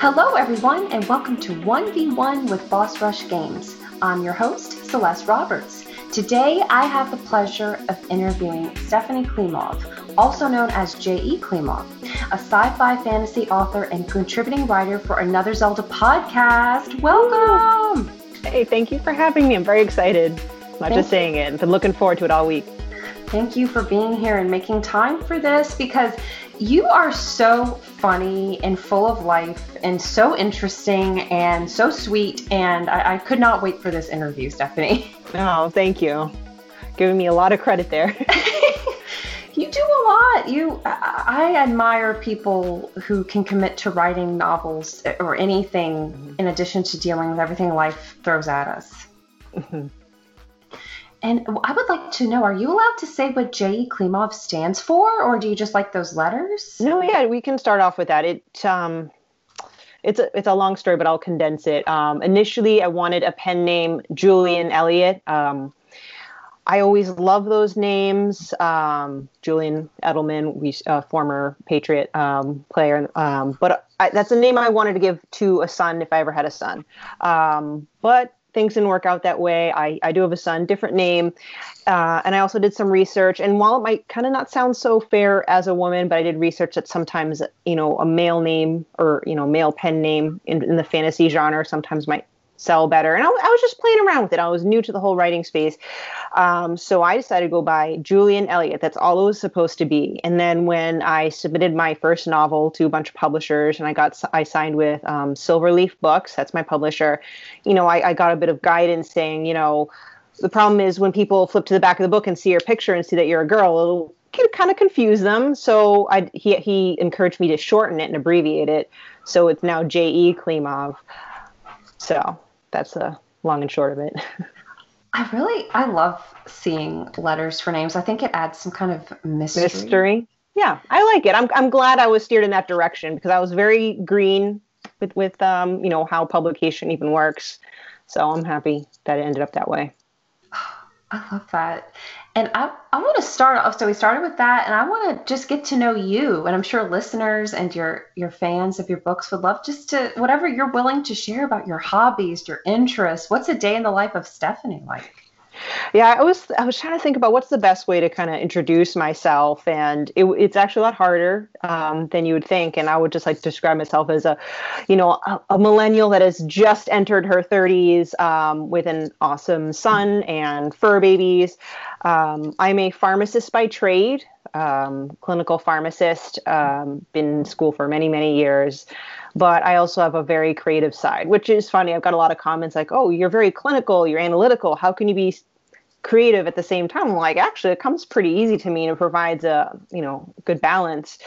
Hello, everyone, and welcome to 1v1 with Boss Rush Games. I'm your host, Celeste Roberts. Today, I have the pleasure of interviewing Stephanie Klimov, also known as J.E. Klimov, a sci fi fantasy author and contributing writer for Another Zelda podcast. Welcome! Hey, thank you for having me. I'm very excited. Not thank just saying it. I've been looking forward to it all week. Thank you for being here and making time for this because you are so funny and full of life and so interesting and so sweet. And I, I could not wait for this interview, Stephanie. Oh, thank you. Giving me a lot of credit there. you do a lot. You, I, I admire people who can commit to writing novels or anything mm-hmm. in addition to dealing with everything life throws at us. And I would like to know, are you allowed to say what J.E. Klimov stands for, or do you just like those letters? No, yeah, we can start off with that. It um, it's a it's a long story, but I'll condense it. Um, initially, I wanted a pen name Julian Elliott. Um, I always love those names. Um, Julian Edelman, we uh, former Patriot um, player, um, but I, that's a name I wanted to give to a son if I ever had a son. Um, but things didn't work out that way. I, I do have a son, different name. Uh, and I also did some research. And while it might kind of not sound so fair as a woman, but I did research that sometimes, you know, a male name or, you know, male pen name in, in the fantasy genre sometimes might sell better. And I, I, was just playing around with it. I was new to the whole writing space. Um, so I decided to go by Julian Elliott. That's all it was supposed to be. And then when I submitted my first novel to a bunch of publishers and I got, I signed with um, Silverleaf Books, that's my publisher, you know, I, I got a bit of guidance saying, you know, the problem is when people flip to the back of the book and see your picture and see that you're a girl, it'll kind of confuse them. So I, he, he encouraged me to shorten it and abbreviate it. So it's now J.E. Klimov. So that's the long and short of it. I really I love seeing letters for names. I think it adds some kind of mystery. Mystery. Yeah, I like it. I'm I'm glad I was steered in that direction because I was very green with with um you know how publication even works. So I'm happy that it ended up that way. I love that. And I, I want to start off. So we started with that, and I want to just get to know you. And I'm sure listeners and your your fans of your books would love just to whatever you're willing to share about your hobbies, your interests. What's a day in the life of Stephanie like? Yeah, I was I was trying to think about what's the best way to kind of introduce myself, and it, it's actually a lot harder um, than you would think. And I would just like to describe myself as a, you know, a, a millennial that has just entered her 30s um, with an awesome son and fur babies. Um, I'm a pharmacist by trade, um, clinical pharmacist. Um, been in school for many many years but I also have a very creative side, which is funny. I've got a lot of comments like, "Oh, you're very clinical, you're analytical. How can you be creative at the same time?" I'm like, actually, it comes pretty easy to me and it provides a you know good balance.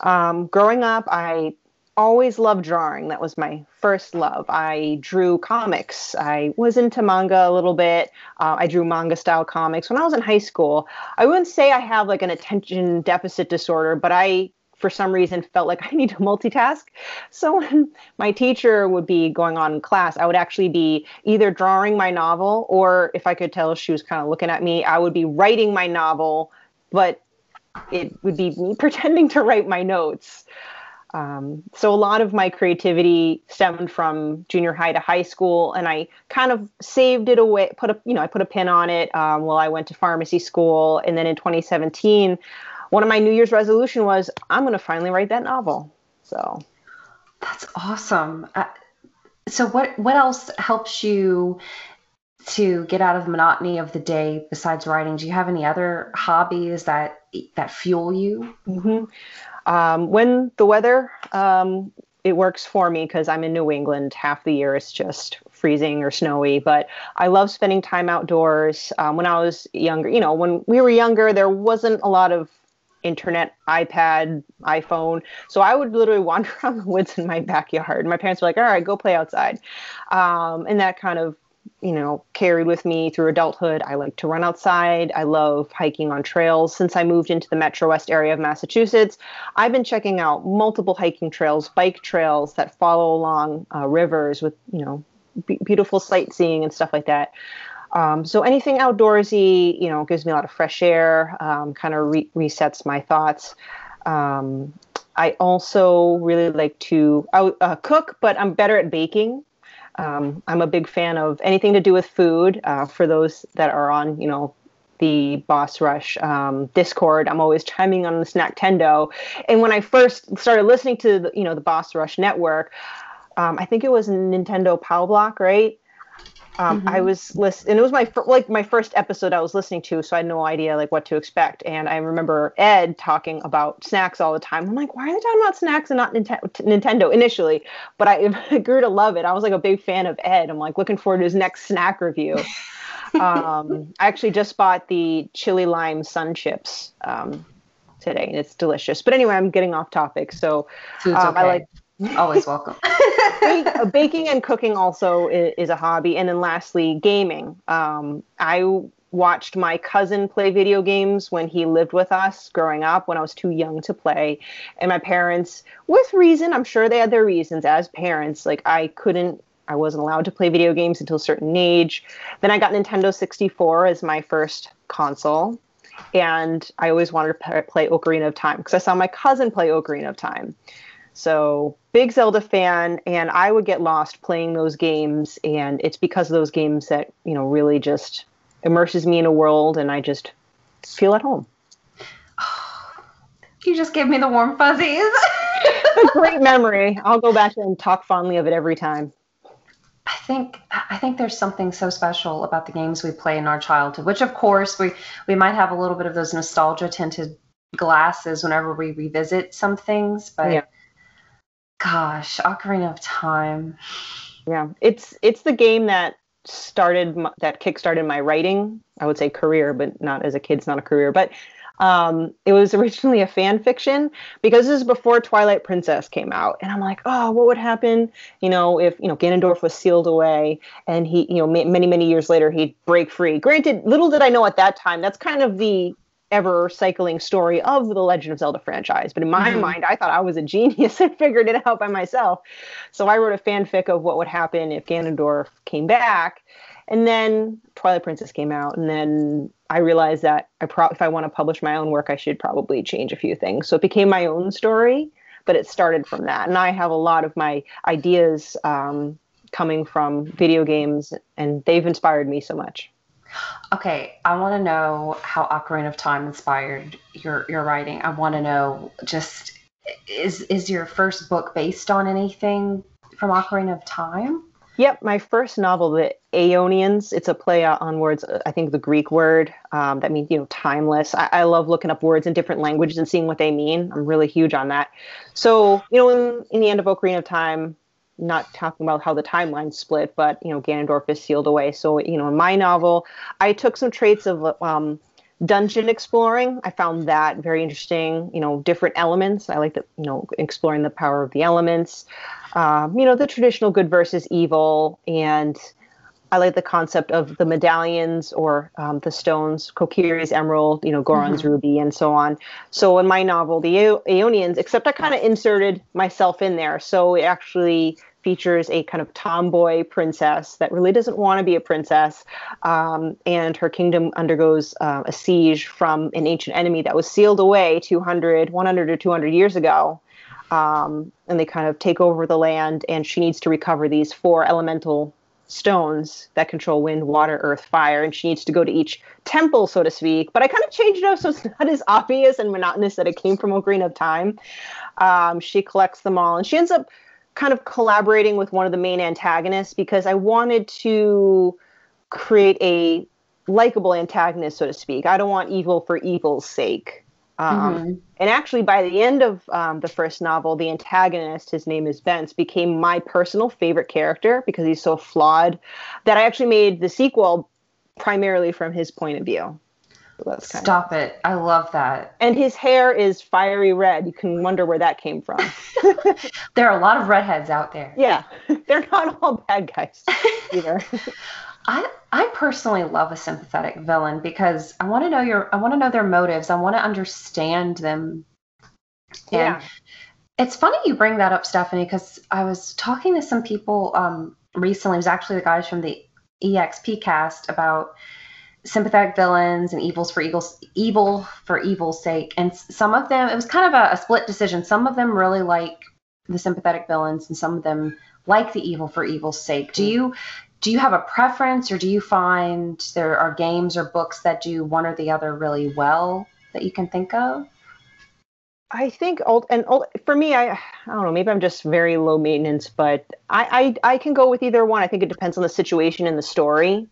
Um, growing up, I always loved drawing. That was my first love. I drew comics. I was into manga a little bit. Uh, I drew manga style comics when I was in high school. I wouldn't say I have like an attention deficit disorder, but I for some reason felt like I need to multitask. So when my teacher would be going on in class, I would actually be either drawing my novel or if I could tell she was kind of looking at me, I would be writing my novel, but it would be me pretending to write my notes. Um, so a lot of my creativity stemmed from junior high to high school, and I kind of saved it away. Put a you know I put a pin on it um, while I went to pharmacy school, and then in 2017, one of my New Year's resolution was I'm going to finally write that novel. So that's awesome. Uh, so what what else helps you to get out of the monotony of the day besides writing? Do you have any other hobbies that that fuel you? Mm-hmm. Um, when the weather um, it works for me because I'm in New England. Half the year it's just freezing or snowy, but I love spending time outdoors. Um, when I was younger, you know, when we were younger, there wasn't a lot of internet, iPad, iPhone. So I would literally wander around the woods in my backyard. My parents were like, all right, go play outside. Um, and that kind of, you know, carried with me through adulthood. I like to run outside. I love hiking on trails. Since I moved into the Metro West area of Massachusetts, I've been checking out multiple hiking trails, bike trails that follow along uh, rivers with, you know, beautiful sightseeing and stuff like that. Um, so anything outdoorsy, you know, gives me a lot of fresh air, um, kind of re- resets my thoughts. Um, I also really like to uh, cook, but I'm better at baking. Um, I'm a big fan of anything to do with food. Uh, for those that are on, you know, the Boss Rush um, Discord, I'm always chiming on the Snack Tendo. And when I first started listening to the, you know the Boss Rush network, um, I think it was Nintendo Pow Block, right? Um, mm-hmm. I was listening, and it was my fir- like my first episode I was listening to, so I had no idea like what to expect. And I remember Ed talking about snacks all the time. I'm like, why are they talking about snacks and not Nint- Nintendo initially? But I, I grew to love it. I was like a big fan of Ed. I'm like looking forward to his next snack review. um, I actually just bought the chili lime sun chips um, today, and it's delicious. But anyway, I'm getting off topic. So um, okay. I like Always welcome. baking and cooking also is, is, a hobby, and then lastly, gaming. Um, I watched my cousin play video games when he lived with us growing up when I was too young to play. And my parents, with reason, I'm sure they had their reasons as parents, like I couldn't I wasn't allowed to play video games until a certain age. Then I got Nintendo 64 as my first console. And I always wanted to play Ocarina of Time because I saw my cousin play Ocarina of Time. So big Zelda fan, and I would get lost playing those games, and it's because of those games that you know really just immerses me in a world, and I just feel at home. You just gave me the warm fuzzies. a great memory. I'll go back and talk fondly of it every time. I think I think there's something so special about the games we play in our childhood, which of course we we might have a little bit of those nostalgia tinted glasses whenever we revisit some things, but yeah. Gosh, Ocarina of Time. Yeah, it's it's the game that started my, that kickstarted my writing. I would say career, but not as a kid. It's not a career, but um, it was originally a fan fiction because this is before Twilight Princess came out, and I'm like, oh, what would happen, you know, if you know Ganondorf was sealed away and he, you know, many many years later he'd break free. Granted, little did I know at that time that's kind of the ever cycling story of the Legend of Zelda franchise. But in my mm-hmm. mind, I thought I was a genius and figured it out by myself. So I wrote a fanfic of what would happen if Ganondorf came back. And then Twilight Princess came out, and then I realized that I pro- if I want to publish my own work, I should probably change a few things. So it became my own story, but it started from that. And I have a lot of my ideas um, coming from video games, and they've inspired me so much. Okay, I want to know how Ocarina of Time inspired your your writing. I want to know just is is your first book based on anything from Ocarina of Time? Yep, my first novel, The Aeonians. It's a play on words. I think the Greek word um, that means you know timeless. I, I, love looking up words in different languages and seeing what they mean. I'm really huge on that. So you know, in, in the end of Ocarina of Time, not talking about how the timeline split, but you know, Ganondorf is sealed away. So you know, in my novel, I took some traits of um, dungeon exploring. I found that very interesting. You know, different elements. I like that. you know exploring the power of the elements. Um, you know, the traditional good versus evil, and I like the concept of the medallions or um, the stones, Kokiri's emerald, you know, Goron's mm-hmm. ruby, and so on. So in my novel, the Aeonians, except I kind of inserted myself in there. So it actually features a kind of tomboy princess that really doesn't want to be a princess, um, and her kingdom undergoes uh, a siege from an ancient enemy that was sealed away 200, 100 or 200 years ago. Um, and they kind of take over the land, and she needs to recover these four elemental stones that control wind, water, earth, fire, and she needs to go to each temple, so to speak. But I kind of changed it up so it's not as obvious and monotonous that it came from Ocarina of Time. Um, she collects them all, and she ends up kind of collaborating with one of the main antagonists because I wanted to create a likable antagonist, so to speak. I don't want evil for evil's sake. Um, mm-hmm. And actually, by the end of um, the first novel, the antagonist, his name is Bence, became my personal favorite character because he's so flawed that I actually made the sequel primarily from his point of view. So Stop of... it. I love that. And his hair is fiery red. You can wonder where that came from. there are a lot of redheads out there. Yeah. They're not all bad guys either. I I personally love a sympathetic villain because I want to know your I want to know their motives. I want to understand them. And yeah. It's funny you bring that up, Stephanie, because I was talking to some people um, recently. It was actually the guys from the EXP cast about sympathetic villains and evils for evils evil for evil's sake and some of them it was kind of a, a, split decision some of them really like the sympathetic villains and some of them like the evil for evil's sake do hmm. you do you have a preference or do you find there are games or books that do one or the other really well that you can think of I think old and old for me, I I don't know. Maybe I'm just very low maintenance, but I, I I can go with either one. I think it depends on the situation and the story.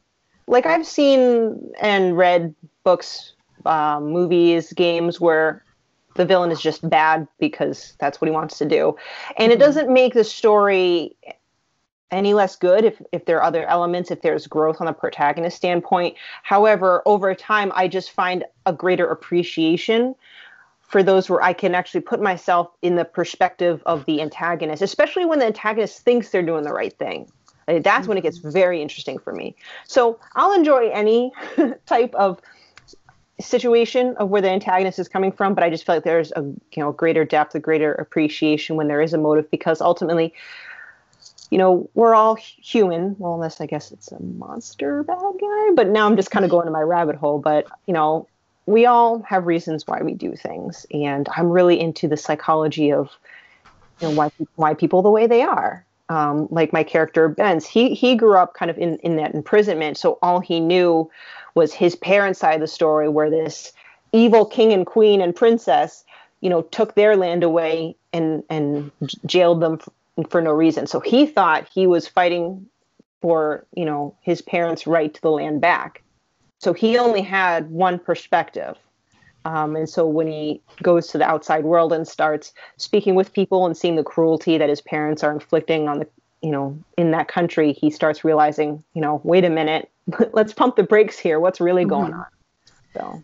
Like I've seen and read books, um, movies, games where the villain is just bad because that's what he wants to do, and mm-hmm. it doesn't make the story any less good if if there are other elements if there's growth on the protagonist standpoint however over time i just find a greater appreciation for those where I can actually put myself in the perspective of the antagonist, especially when the antagonist thinks they're doing the right thing. That's when it gets mm-hmm. very interesting for me. So I'll enjoy any type of situation of where the antagonist is coming from, but I just feel like there's a you know greater depth, a greater appreciation when there is a motive because ultimately, you know, we're all human. Well, unless I guess it's a monster bad guy, but now I'm just kind of going to my rabbit hole. But you know, we all have reasons why we do things, and I'm really into the psychology of you know why why people the way they are. Um, like my character Benz, he he grew up kind of in in that imprisonment, so all he knew was his parents' side of the story, where this evil king and queen and princess, you know, took their land away and and jailed them for no reason. So he thought he was fighting for you know his parents' right to the land back so he only had one perspective. Um, and so when he goes to the outside world and starts speaking with people and seeing the cruelty that his parents are inflicting on the, you know, in that country, he starts realizing, you know, wait a minute, let's pump the brakes here. What's really going mm-hmm. on? So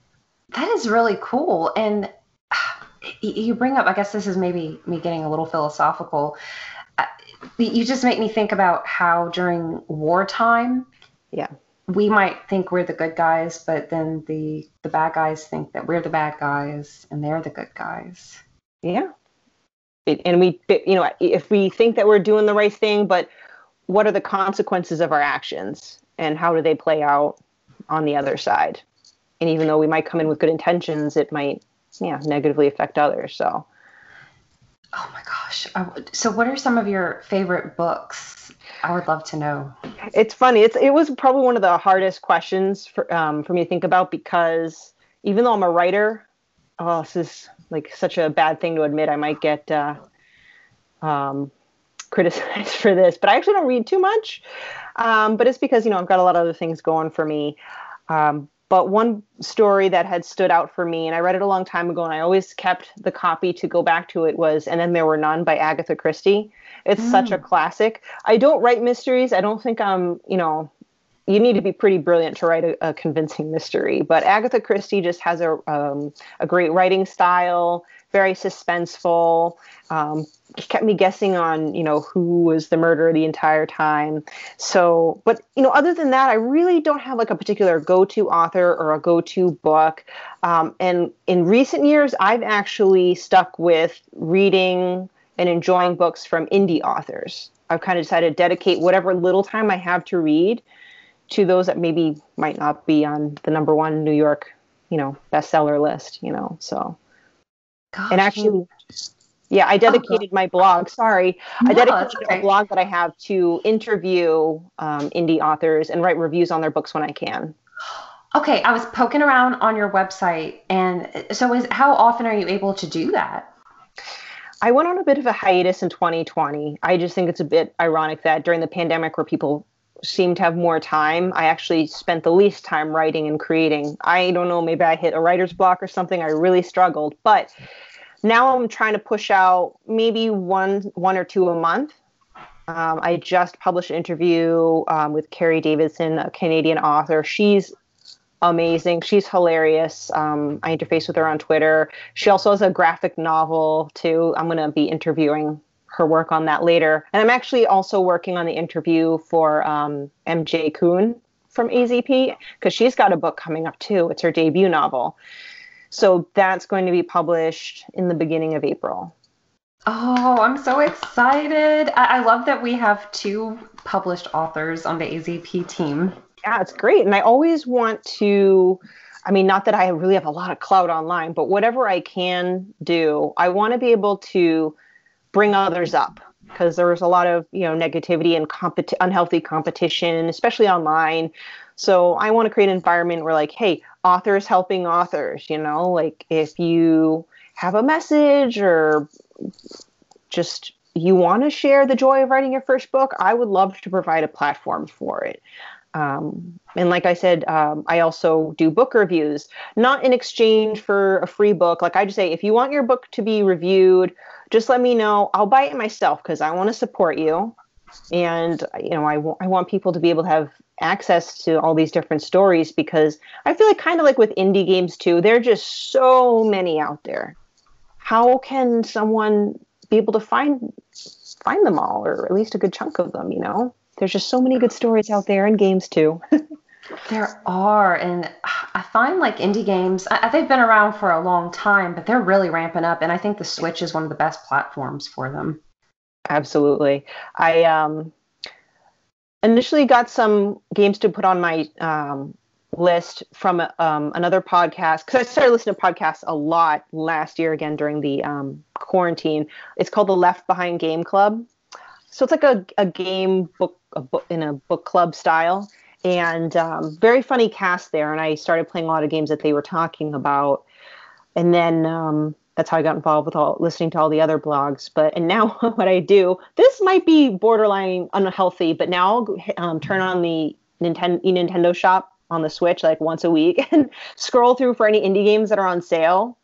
that is really cool. And you bring up, I guess this is maybe me getting a little philosophical. Uh, you just make me think about how during wartime, yeah, we might think we're the good guys, but then the the bad guys think that we're the bad guys and they're the good guys. Yeah. It, and we, you know, if we think that we're doing the right thing, but what are the consequences of our actions and how do they play out on the other side? And even though we might come in with good intentions, it might, yeah, negatively affect others. So. Oh my gosh. So, what are some of your favorite books I would love to know. It's funny. It's it was probably one of the hardest questions for um, for me to think about because even though I'm a writer, oh, this is like such a bad thing to admit. I might get uh, um, criticized for this, but I actually don't read too much. Um, but it's because you know I've got a lot of other things going for me. Um, but one story that had stood out for me, and I read it a long time ago, and I always kept the copy to go back to it was "And Then There Were None" by Agatha Christie. It's mm. such a mm. classic. I don't write mysteries. I don't think I'm, you know, you need to be pretty brilliant to write a, a convincing mystery. But Agatha Christie just has a um, a great writing style, very suspenseful. Um, kept me guessing on you know who was the murderer the entire time. So, but you know, other than that, I really don't have like a particular go-to author or a go-to book. Um, and in recent years, I've actually stuck with reading and enjoying books from indie authors. I've kind of decided to dedicate whatever little time I have to read to those that maybe might not be on the number one New York, you know, bestseller list, you know. So Gosh, and actually yeah, I dedicated oh, my blog. Sorry, no, I dedicated okay. a blog that I have to interview um, indie authors and write reviews on their books when I can. Okay, I was poking around on your website, and so is how often are you able to do that? I went on a bit of a hiatus in 2020. I just think it's a bit ironic that during the pandemic, where people seem to have more time, I actually spent the least time writing and creating. I don't know, maybe I hit a writer's block or something. I really struggled, but now I'm trying to push out maybe one one or two a month. Um, I just published an interview um, with Carrie Davidson, a Canadian author. She's amazing. She's hilarious. Um, I interface with her on Twitter. She also has a graphic novel too. I'm going to be interviewing her work on that later. And I'm actually also working on the interview for um, MJ Kuhn from AZP because she's got a book coming up too. It's her debut novel. So that's going to be published in the beginning of April. Oh, I'm so excited. I, I love that we have two published authors on the AZP team. Yeah, it's great. And I always want to, I mean, not that I really have a lot of clout online, but whatever I can do, I want to be able to bring others up because there's a lot of you know negativity and competi- unhealthy competition, especially online. So I want to create an environment where like, hey, authors helping authors, you know, like if you have a message or just you want to share the joy of writing your first book, I would love to provide a platform for it. Um, and like I said, um, I also do book reviews, not in exchange for a free book. Like I just say, if you want your book to be reviewed, just let me know. I'll buy it myself because I want to support you. And, you know, I, w- I want people to be able to have access to all these different stories because I feel like kind of like with indie games too, there are just so many out there. How can someone be able to find find them all or at least a good chunk of them, you know? There's just so many good stories out there and games too. there are, and I find like indie games, I, they've been around for a long time, but they're really ramping up, and I think the Switch is one of the best platforms for them. Absolutely. I um, initially got some games to put on my um, list from um, another podcast because I started listening to podcasts a lot last year again during the um, quarantine. It's called the Left Behind Game Club. So it's like a, a game book, a book in a book club style, and um, very funny cast there. And I started playing a lot of games that they were talking about, and then um, that's how I got involved with all listening to all the other blogs. But and now what I do, this might be borderline unhealthy, but now I'll um, turn on the Nintendo Nintendo shop on the Switch like once a week and scroll through for any indie games that are on sale,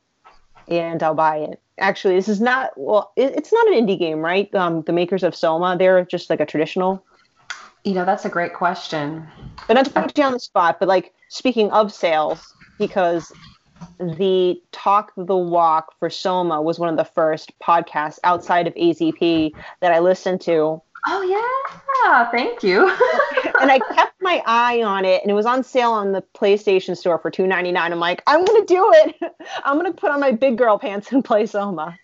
and I'll buy it. Actually, this is not well. It, it's not an indie game, right? Um, the makers of Soma, they're just like a traditional. You know, that's a great question. But not to put you on the spot, but like speaking of sales, because the Talk the Walk for Soma was one of the first podcasts outside of AZP that I listened to Oh yeah, thank you. and I kept my eye on it, and it was on sale on the PlayStation Store for two ninety nine. I'm like, I'm gonna do it. I'm gonna put on my big girl pants and play Soma.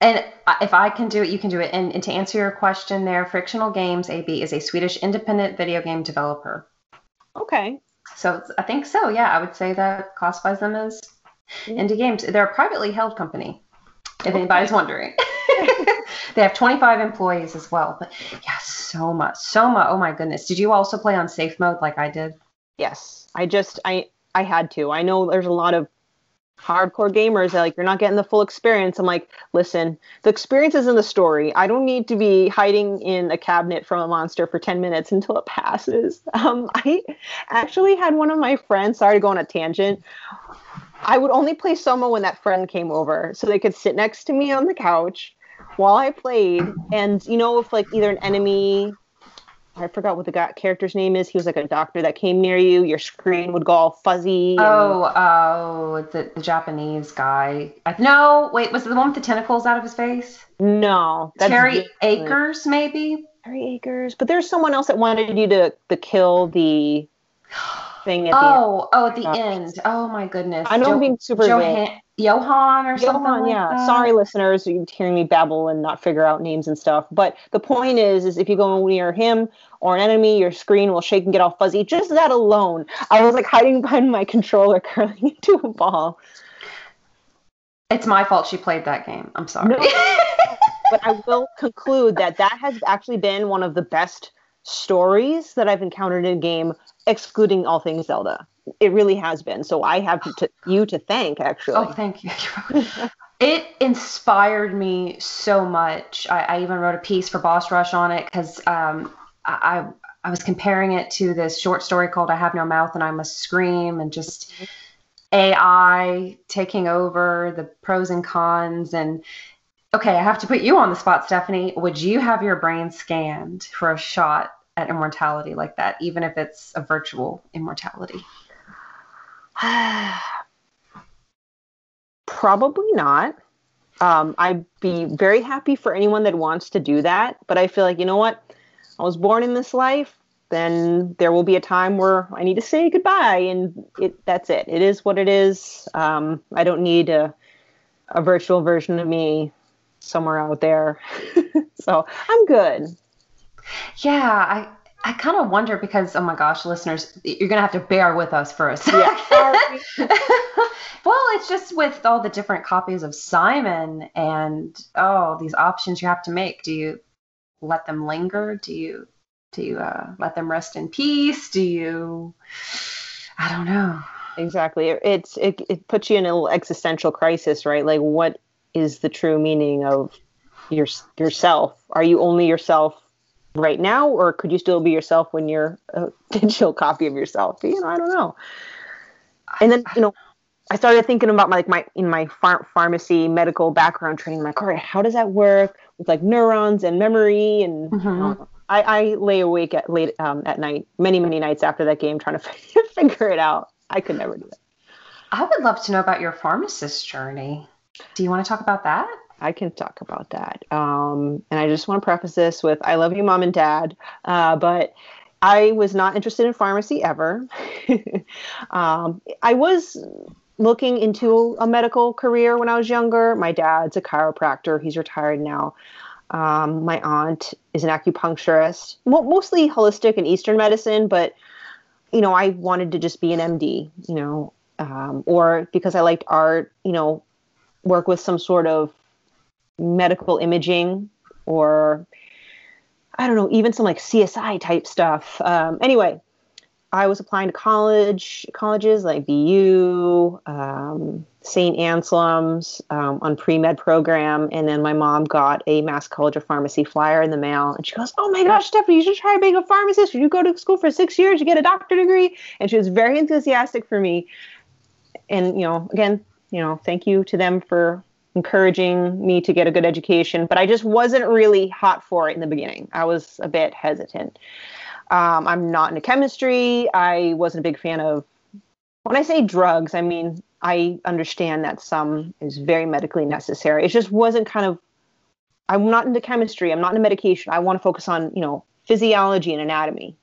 And if I can do it, you can do it. And, and to answer your question, there, Frictional Games AB is a Swedish independent video game developer. Okay. So I think so. Yeah, I would say that classifies them as indie games. They're a privately held company. If okay. anybody's wondering. they have 25 employees as well. But yeah, Soma, Soma. Oh my goodness. Did you also play on safe mode like I did? Yes, I just I I had to. I know there's a lot of hardcore gamers like you're not getting the full experience. I'm like, listen, the experience is in the story. I don't need to be hiding in a cabinet from a monster for 10 minutes until it passes. Um, I actually had one of my friends. Sorry to go on a tangent. I would only play Soma when that friend came over, so they could sit next to me on the couch while I played, and you know, if like either an enemy, I forgot what the guy, character's name is. He was like a doctor that came near you. Your screen would go all fuzzy. And... Oh, oh, the, the Japanese guy. I, no, wait, was it the one with the tentacles out of his face? No, that's Terry different. Akers, maybe. Terry Akers, but there's someone else that wanted you to to kill the thing at oh, the end. Oh, at the uh, end. Oh my goodness. I know jo- I'm being super Johan, Johan or Johan, something. yeah. Like Sorry, listeners, you're hearing me babble and not figure out names and stuff. But the point is, is if you go near him or an enemy, your screen will shake and get all fuzzy. Just that alone, I was like hiding behind my controller, curling into a ball. It's my fault she played that game. I'm sorry. No, but I will conclude that that has actually been one of the best stories that I've encountered in a game, excluding all things Zelda. It really has been. So I have to, you to thank, actually. Oh, thank you. it inspired me so much. I, I, even wrote a piece for Boss Rush on it because um, I, I was comparing it to this short story called "I Have No Mouth and I Must Scream," and just AI taking over the pros and cons and Okay, I have to put you on the spot, Stephanie. Would you have your brain scanned for a shot at immortality like that, even if it's a virtual immortality? Probably not. Um, I'd be very happy for anyone that wants to do that, but I feel like, you know what? I was born in this life, then there will be a time where I need to say goodbye, and it, that's it. It is what it is. Um, I don't need a, a virtual version of me somewhere out there. so I'm good. Yeah, I I kind of wonder because, oh my gosh, listeners, you're going to have to bear with us for a second. Yeah, well, it's just with all the different copies of Simon and, oh, these options you have to make. Do you let them linger? Do you, do you uh, let them rest in peace? Do you, I don't know. Exactly. It's, it, it puts you in a little existential crisis, right? Like, what is the true meaning of your, yourself? Are you only yourself right now, or could you still be yourself when you're a digital copy of yourself? You know, I don't know. And then, you know, I started thinking about my, like my in my ph- pharmacy medical background training. Like, all right, how does that work with like neurons and memory? And mm-hmm. uh, I, I, lay awake at late um, at night, many many nights after that game, trying to figure it out. I could never do it. I would love to know about your pharmacist journey. Do you want to talk about that? I can talk about that. Um, and I just want to preface this with I love you, mom and dad, uh, but I was not interested in pharmacy ever. um, I was looking into a medical career when I was younger. My dad's a chiropractor, he's retired now. Um, my aunt is an acupuncturist, mostly holistic and Eastern medicine, but you know, I wanted to just be an MD, you know, um, or because I liked art, you know, work with some sort of medical imaging or I don't know, even some like CSI type stuff. Um, anyway, I was applying to college colleges like BU, um, St. Anselm's um, on pre med program, and then my mom got a Mass College of Pharmacy flyer in the mail, and she goes, "Oh my gosh, Stephanie, you should try being a pharmacist. You go to school for six years, you get a doctor degree." And she was very enthusiastic for me. And you know, again, you know, thank you to them for encouraging me to get a good education, but I just wasn't really hot for it in the beginning. I was a bit hesitant. Um, I'm not into chemistry. I wasn't a big fan of, when I say drugs, I mean, I understand that some is very medically necessary. It just wasn't kind of, I'm not into chemistry. I'm not into medication. I want to focus on, you know, physiology and anatomy.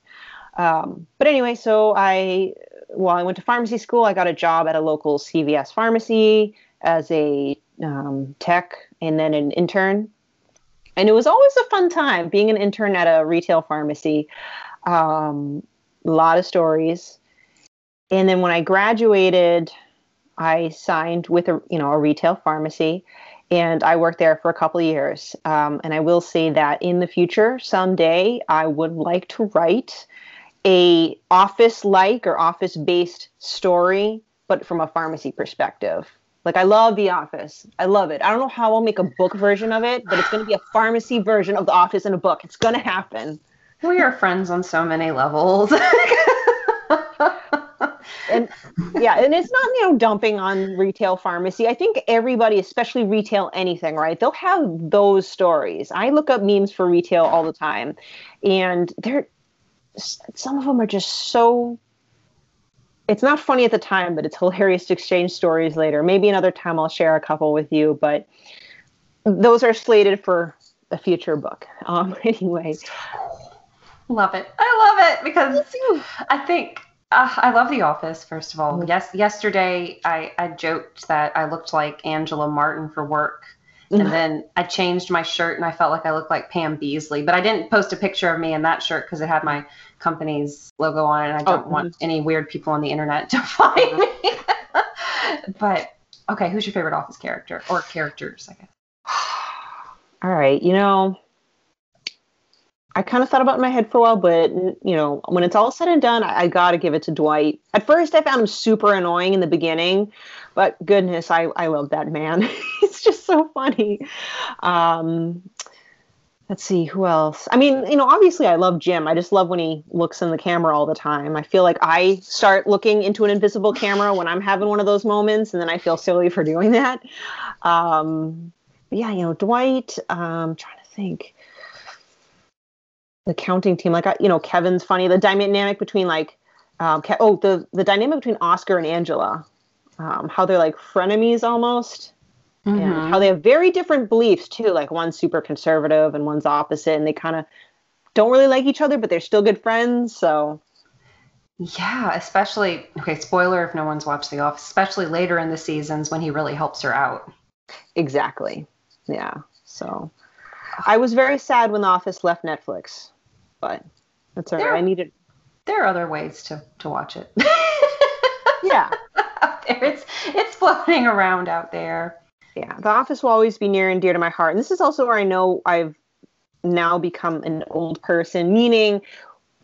Um, but anyway, so I, while I went to pharmacy school, I got a job at a local CVS pharmacy as a um, tech and then an intern. And it was always a fun time being an intern at a retail pharmacy. Um, a lot of stories. And then when I graduated, I signed with a you know a retail pharmacy, and I worked there for a couple of years. Um, and I will say that in the future, someday, I would like to write a office like or office based story, but from a pharmacy perspective. Like I love The Office. I love it. I don't know how I'll make a book version of it, but it's going to be a pharmacy version of The Office in a book. It's going to happen. We are friends on so many levels. and yeah, and it's not you know dumping on retail pharmacy. I think everybody, especially retail anything, right? They'll have those stories. I look up memes for retail all the time, and they're some of them are just so it's not funny at the time, but it's hilarious to exchange stories later. Maybe another time I'll share a couple with you, but those are slated for a future book. Um, anyway, love it. I love it because I think uh, I love The Office. First of all, mm-hmm. yes, yesterday I, I joked that I looked like Angela Martin for work. And mm-hmm. then I changed my shirt and I felt like I looked like Pam Beesly. But I didn't post a picture of me in that shirt because it had my company's logo on it, and I don't oh, want mm-hmm. any weird people on the internet to find me. but okay, who's your favorite Office character or characters? I guess. All right, you know, I kind of thought about my head for a while, but you know, when it's all said and done, I, I got to give it to Dwight. At first, I found him super annoying in the beginning, but goodness, I I love that man. it's just so funny. Um, let's see who else i mean you know obviously i love jim i just love when he looks in the camera all the time i feel like i start looking into an invisible camera when i'm having one of those moments and then i feel silly for doing that um yeah you know dwight um trying to think the counting team like you know kevin's funny the dynamic between like um Ke- oh the the dynamic between oscar and angela um how they're like frenemies almost mm-hmm. and how they have very different beliefs too. Like one's super conservative and one's opposite, and they kind of don't really like each other, but they're still good friends. So yeah, especially okay, spoiler if no one's watched The Office, especially later in the seasons when he really helps her out. Exactly. Yeah. So I was very sad when The Office left Netflix, but That's all there, right. I needed. There are other ways to to watch it. yeah. there. It's it's floating around out there. Yeah, The Office will always be near and dear to my heart, and this is also where I know I've now become an old person, meaning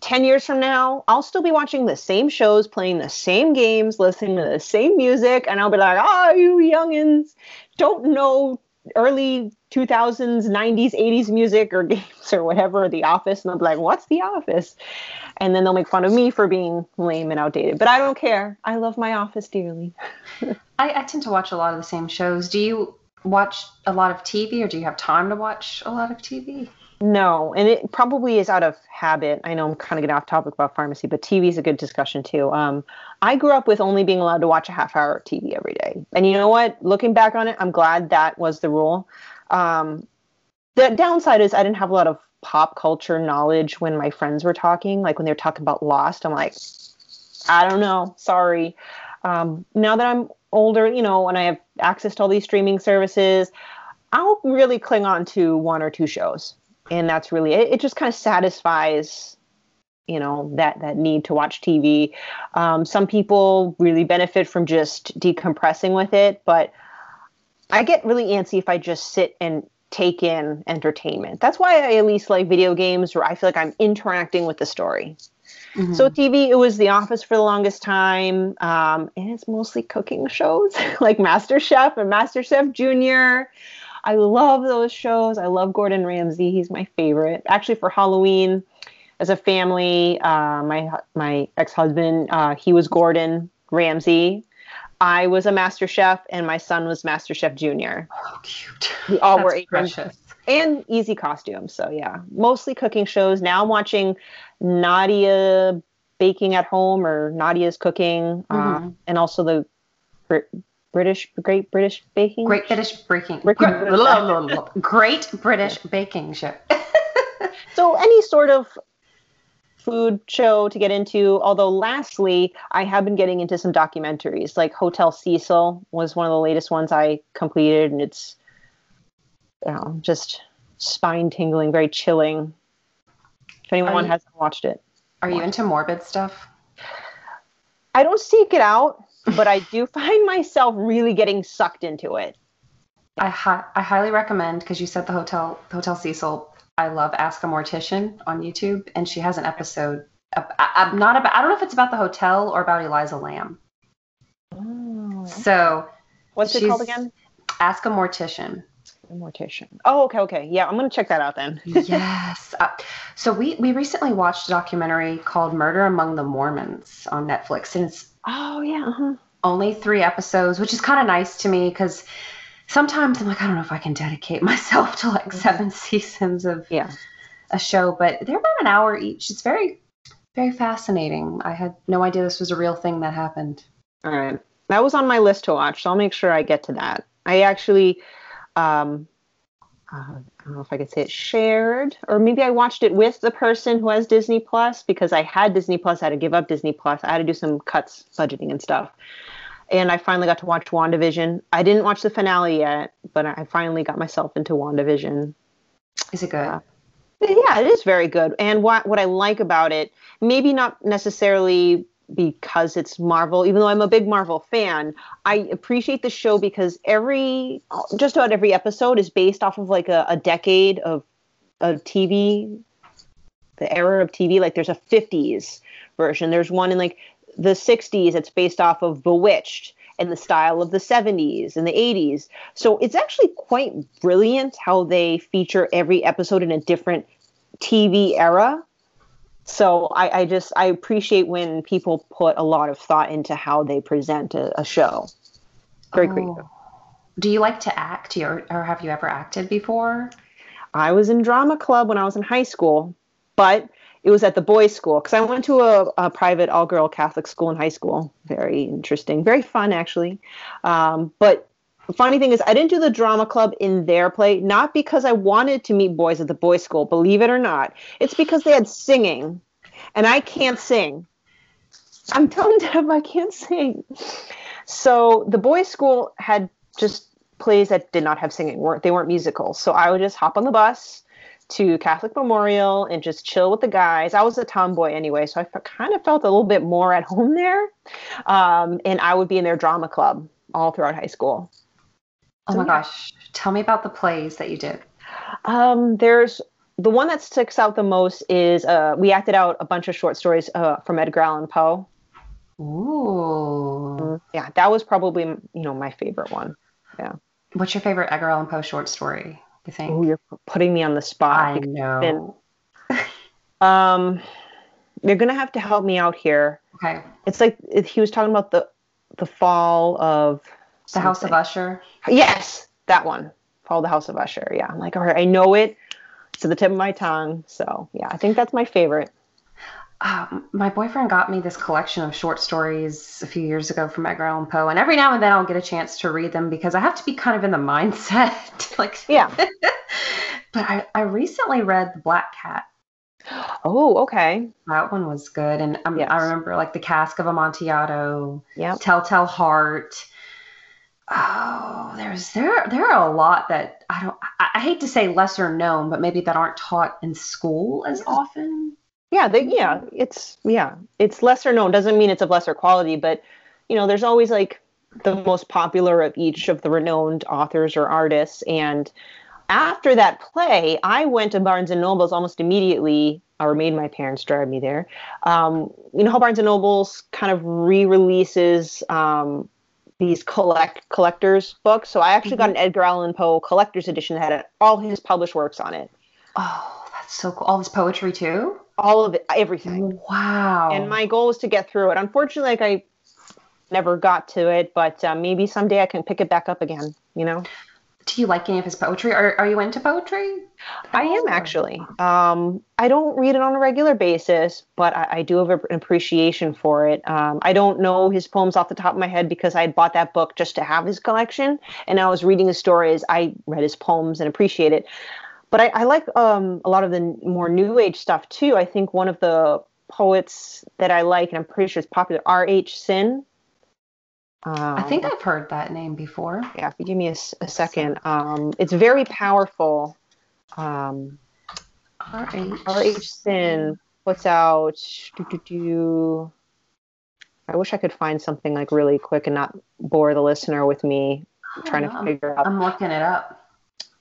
10 years from now, I'll still be watching the same shows, playing the same games, listening to the same music, and I'll be like, oh, you youngins don't know early 2000s, 90s, 80s music or games or whatever, The Office. And be like, what's The Office? And then they'll make fun of me for being lame and outdated. But I don't care. I love my office dearly. I, I tend to watch a lot of the same shows. Do you watch a lot of TV or do you have time to watch a lot of TV? No, and it probably is out of habit. I know I'm kind of getting off topic about pharmacy, but TV is a good discussion too. Um, I grew up with only being allowed to watch a half hour of TV every day. And you know what? Looking back on it, I'm glad that was the rule. Um, the downside is I didn't have a lot of pop culture knowledge when my friends were talking. Like when they were talking about Lost, I'm like, I don't know. Sorry. Um, now that I'm older, you know, and I have access to all these streaming services, I'll really cling on to one or two shows and that's really it, it just kind of satisfies you know that that need to watch tv um, some people really benefit from just decompressing with it but i get really antsy if i just sit and take in entertainment. That's why i at least like video games where i feel like i'm interacting with the story. Mm-hmm. so tv it was the office for the longest time um, and it's mostly cooking shows like master chef and master chef junior I love those shows. I love Gordon Ramsay. He's my favorite. Actually, for Halloween, as a family, uh, my my ex husband, uh, he was Gordon Ramsay. I was a Master Chef, and my son was Master Chef Junior. Oh, cute! We all That's were precious. and easy costumes. So yeah, mostly cooking shows. Now I'm watching Nadiya baking at home or Nadiya's cooking, uh, mm-hmm. uh, and also the British Great British Baking Great British Baking Great, British Baking Show. so any sort of food show to get into. Although lastly, I have been getting into some documentaries. Like Hotel Cecil was one of the latest ones I completed, and it's you know, just spine tingling, very chilling. If anyone you, hasn't watched it, are you into morbid stuff? I don't seek it out but I do find myself really getting sucked into it. I hi- I highly recommend because you said the hotel Hotel Cecil. I love Ask a Mortician on YouTube, and she has an episode. I, am not about. I don't know if it's about the hotel or about Elisa Lam. Oh. So, what's it called again? Ask a Mortician. A mortician. Oh, okay, okay. Yeah, I'm gonna check that out then. yes. Uh, so we we recently watched a documentary called Murder Among the Mormons on Netflix, and it's Oh yeah. Uh-huh. Only three episodes, which is kind of nice to me because sometimes I'm like, I don't know if I can dedicate myself to like seven seasons of yeah a show, but they're about an hour each. It's very very fascinating. I had no idea this was a real thing that happened. All right. That was on my list to watch, so I'll make sure I get to that. I actually um, uh, I don't know if I could say it shared, or maybe I watched it with the person who has Disney Plus because I had Disney Plus. I had to give up Disney Plus. I had to do some cuts, budgeting, and stuff. And I finally got to watch WandaVision. I didn't watch the finale yet, but I finally got myself into WandaVision. Is it good? Uh, yeah, it is very good. And what what I like about it, maybe not necessarily because it's Marvel, even though I'm a big Marvel fan, I appreciate the show because every just about every episode is based off of like a, a decade of of TV, the era of TV. Like there's a 50s version. There's one in like the 60s that's based off of Bewitched and the style of the 70s and the 80s. So it's actually quite brilliant how they feature every episode in a different TV era so I, I, just I appreciate when people put a lot of thought into how they present a, a show. Very oh. creative. Do you like to act, or, or have you ever acted before? I was in drama club when I was in high school, but it was at the boys' school because I went to a, a private all-girl Catholic school in high school. Very interesting, very fun actually. Um, but funny thing is, I didn't do the drama club in their play, not because I wanted to meet boys at the boys' school, believe it or not. It's because they had singing, and I can't sing. I'm telling them I can't sing. So the boys' school had just plays that did not have singing. weren't They weren't musicals. So I would just hop on the bus to Catholic Memorial and just chill with the guys. I was a tomboy anyway, so I f- kind of felt a little bit more at home there. Um, and I would be in their drama club all throughout high school. Oh my gosh. Tell me about the plays that you did. Um, there's the one that sticks out the most is uh, we acted out a bunch of short stories uh, from Edgar Allan Poe. Ooh. Mm, yeah, that was probably you know my favorite one. Yeah. What's your favorite Edgar Allan Poe short story? You think? Oh, you're putting me on the spot. I know. um, you're gonna have to help me out here. Okay. It's like he was talking about the the fall of the something. House of Usher. Yes, that one. Fall of the House of Usher. Yeah, I'm like, all right, I know it. It's at the tip of my tongue. So yeah, I think that's my favorite. Um, my boyfriend got me this collection of short stories a few years ago from Edgar Allan Poe, and every now and then I'll get a chance to read them because I have to be kind of in the mindset. like, yeah. but I, I recently read The Black Cat. Oh, okay. That one was good, and um, yes. I remember like The Cask of Amontillado, yeah, Telltale Heart. Oh, there's there there are a lot that I don't. I, I hate to say lesser known, but maybe that aren't taught in school as often. Yeah they, yeah it's yeah it's lesser known. Doesn't mean it's of lesser quality but you know there's always like the most popular of each of the renowned authors or artists. And after that play i went to barnes and nobles almost immediately or made my parents drive me there. Um, you know how barnes and nobles kind of re-releases um, these collect collectors books so i actually mm-hmm. got an edgar allan poe collector's edition that had all his published works on it oh that's so cool all his poetry too all of it, everything. Wow. And my goal was to get through it. Unfortunately, like I never got to it, but uh, maybe someday I can pick it back up again. You know. Do you like any of his poetry? Are Are you into poetry? I am actually. Um, I don't read it on a regular basis, but I, I do have an appreciation for it. Um, I don't know his poems off the top of my head because I had bought that book just to have his collection, and I was reading his stories. I read his poems and appreciate it but I, I like um, a lot of the more new age stuff too. I think one of the poets that I like, and I'm pretty sure it's popular, R.H. Sin. Um, I think I've heard that name before. Yeah, if you give me a, a second. Um, it's very powerful. Um, R.H. R.H. Sin puts out. Do, do, do. I wish I could find something like really quick and not bore the listener with me trying to figure out. I'm looking it up.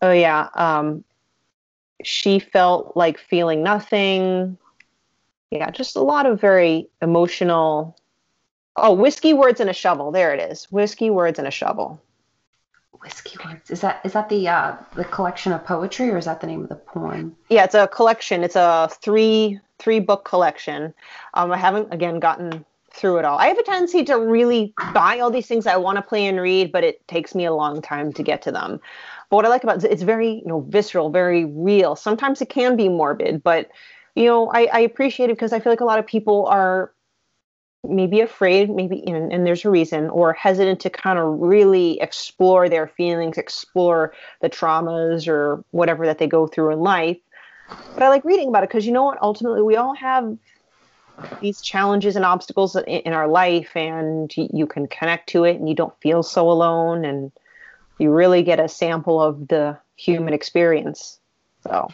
Oh yeah. Um, she felt like feeling nothing. Yeah, just a lot of very emotional. Oh, whiskey words and a shovel. There it is. Whiskey words and a shovel. Whiskey words. Is that is that the uh, the collection of poetry or is that the name of the poem? Yeah, it's a collection. It's a three three book collection. Um, I haven't again gotten through it all. I have a tendency to really buy all these things I want to play and read, but it takes me a long time to get to them. But what I like about it, it's very, you know, visceral, very real. Sometimes it can be morbid, but you know, I, I appreciate it because I feel like a lot of people are maybe afraid, maybe, and, and there's a reason, or hesitant to kind of really explore their feelings, explore the traumas or whatever that they go through in life. But I like reading about it because you know what? Ultimately, we all have these challenges and obstacles in, in our life, and you can connect to it, and you don't feel so alone. And you really get a sample of the human experience. So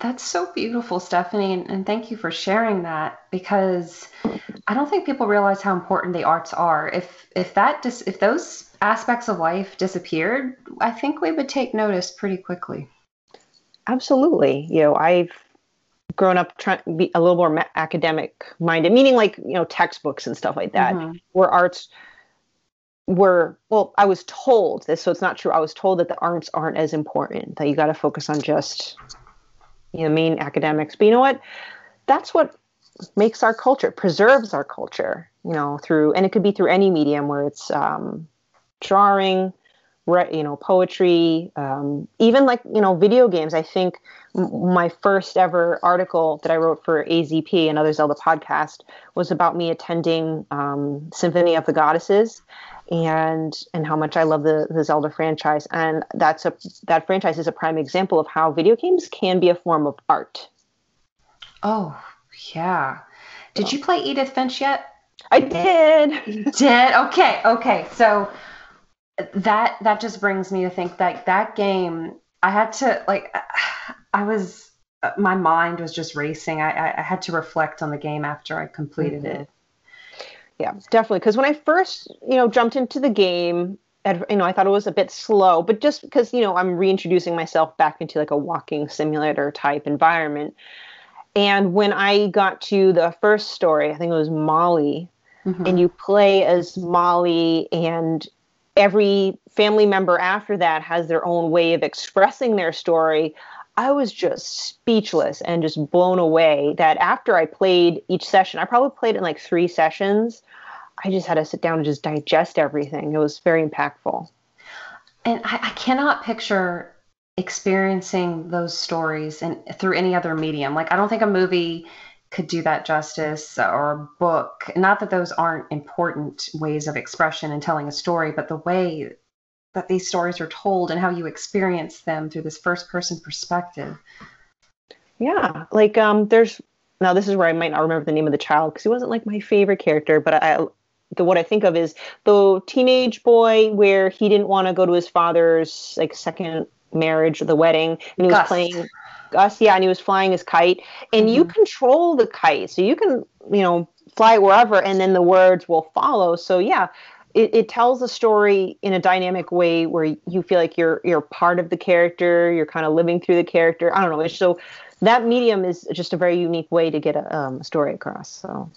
that's so beautiful, Stephanie, and thank you for sharing that because I don't think people realize how important the arts are. If if that dis- if those aspects of life disappeared, I think we would take notice pretty quickly. Absolutely. You know, I've grown up trying to be a little more academic minded, meaning like, you know, textbooks and stuff like that, mm-hmm. where arts were well i was told this so it's not true i was told that the arts aren't as important that you got to focus on just you know main academics. But you know what? That's what makes our culture preserves our culture you know through and it could be through any medium where it's um, drawing you know poetry um, even like you know video games. I think my first ever article that i wrote for azp another zelda podcast was about me attending um, symphony of the goddesses and and how much I love the the Zelda franchise. And that's a that franchise is a prime example of how video games can be a form of art. Oh yeah. Did you play Edith Finch yet? I did. You did? Okay, okay. So that that just brings me to think that that game I had to like I was my mind was just racing. I, I had to reflect on the game after I completed mm-hmm. it. Yeah, definitely. Because when I first, you know, jumped into the game, you know, I thought it was a bit slow, but just because, you know, I'm reintroducing myself back into like a walking simulator type environment. And when I got to the first story, I think it was Molly, mm-hmm. and you play as Molly, and every family member after that has their own way of expressing their story. I was just speechless and just blown away that after I played each session, I probably played in like three sessions. I just had to sit down and just digest everything. It was very impactful. And I, I cannot picture experiencing those stories and through any other medium. Like I don't think a movie could do that justice or a book. Not that those aren't important ways of expression and telling a story, but the way that these stories are told and how you experience them through this first person perspective. Yeah, like um, there's now this is where I might not remember the name of the child because he wasn't like my favorite character, but I the what I think of is the teenage boy where he didn't want to go to his father's like second marriage or the wedding and he Gus. was playing Gus, yeah, and he was flying his kite and mm-hmm. you control the kite so you can you know fly it wherever and then the words will follow so yeah it, it tells a story in a dynamic way where you feel like you're you're part of the character you're kind of living through the character. I don't know so that medium is just a very unique way to get a, um, story across so.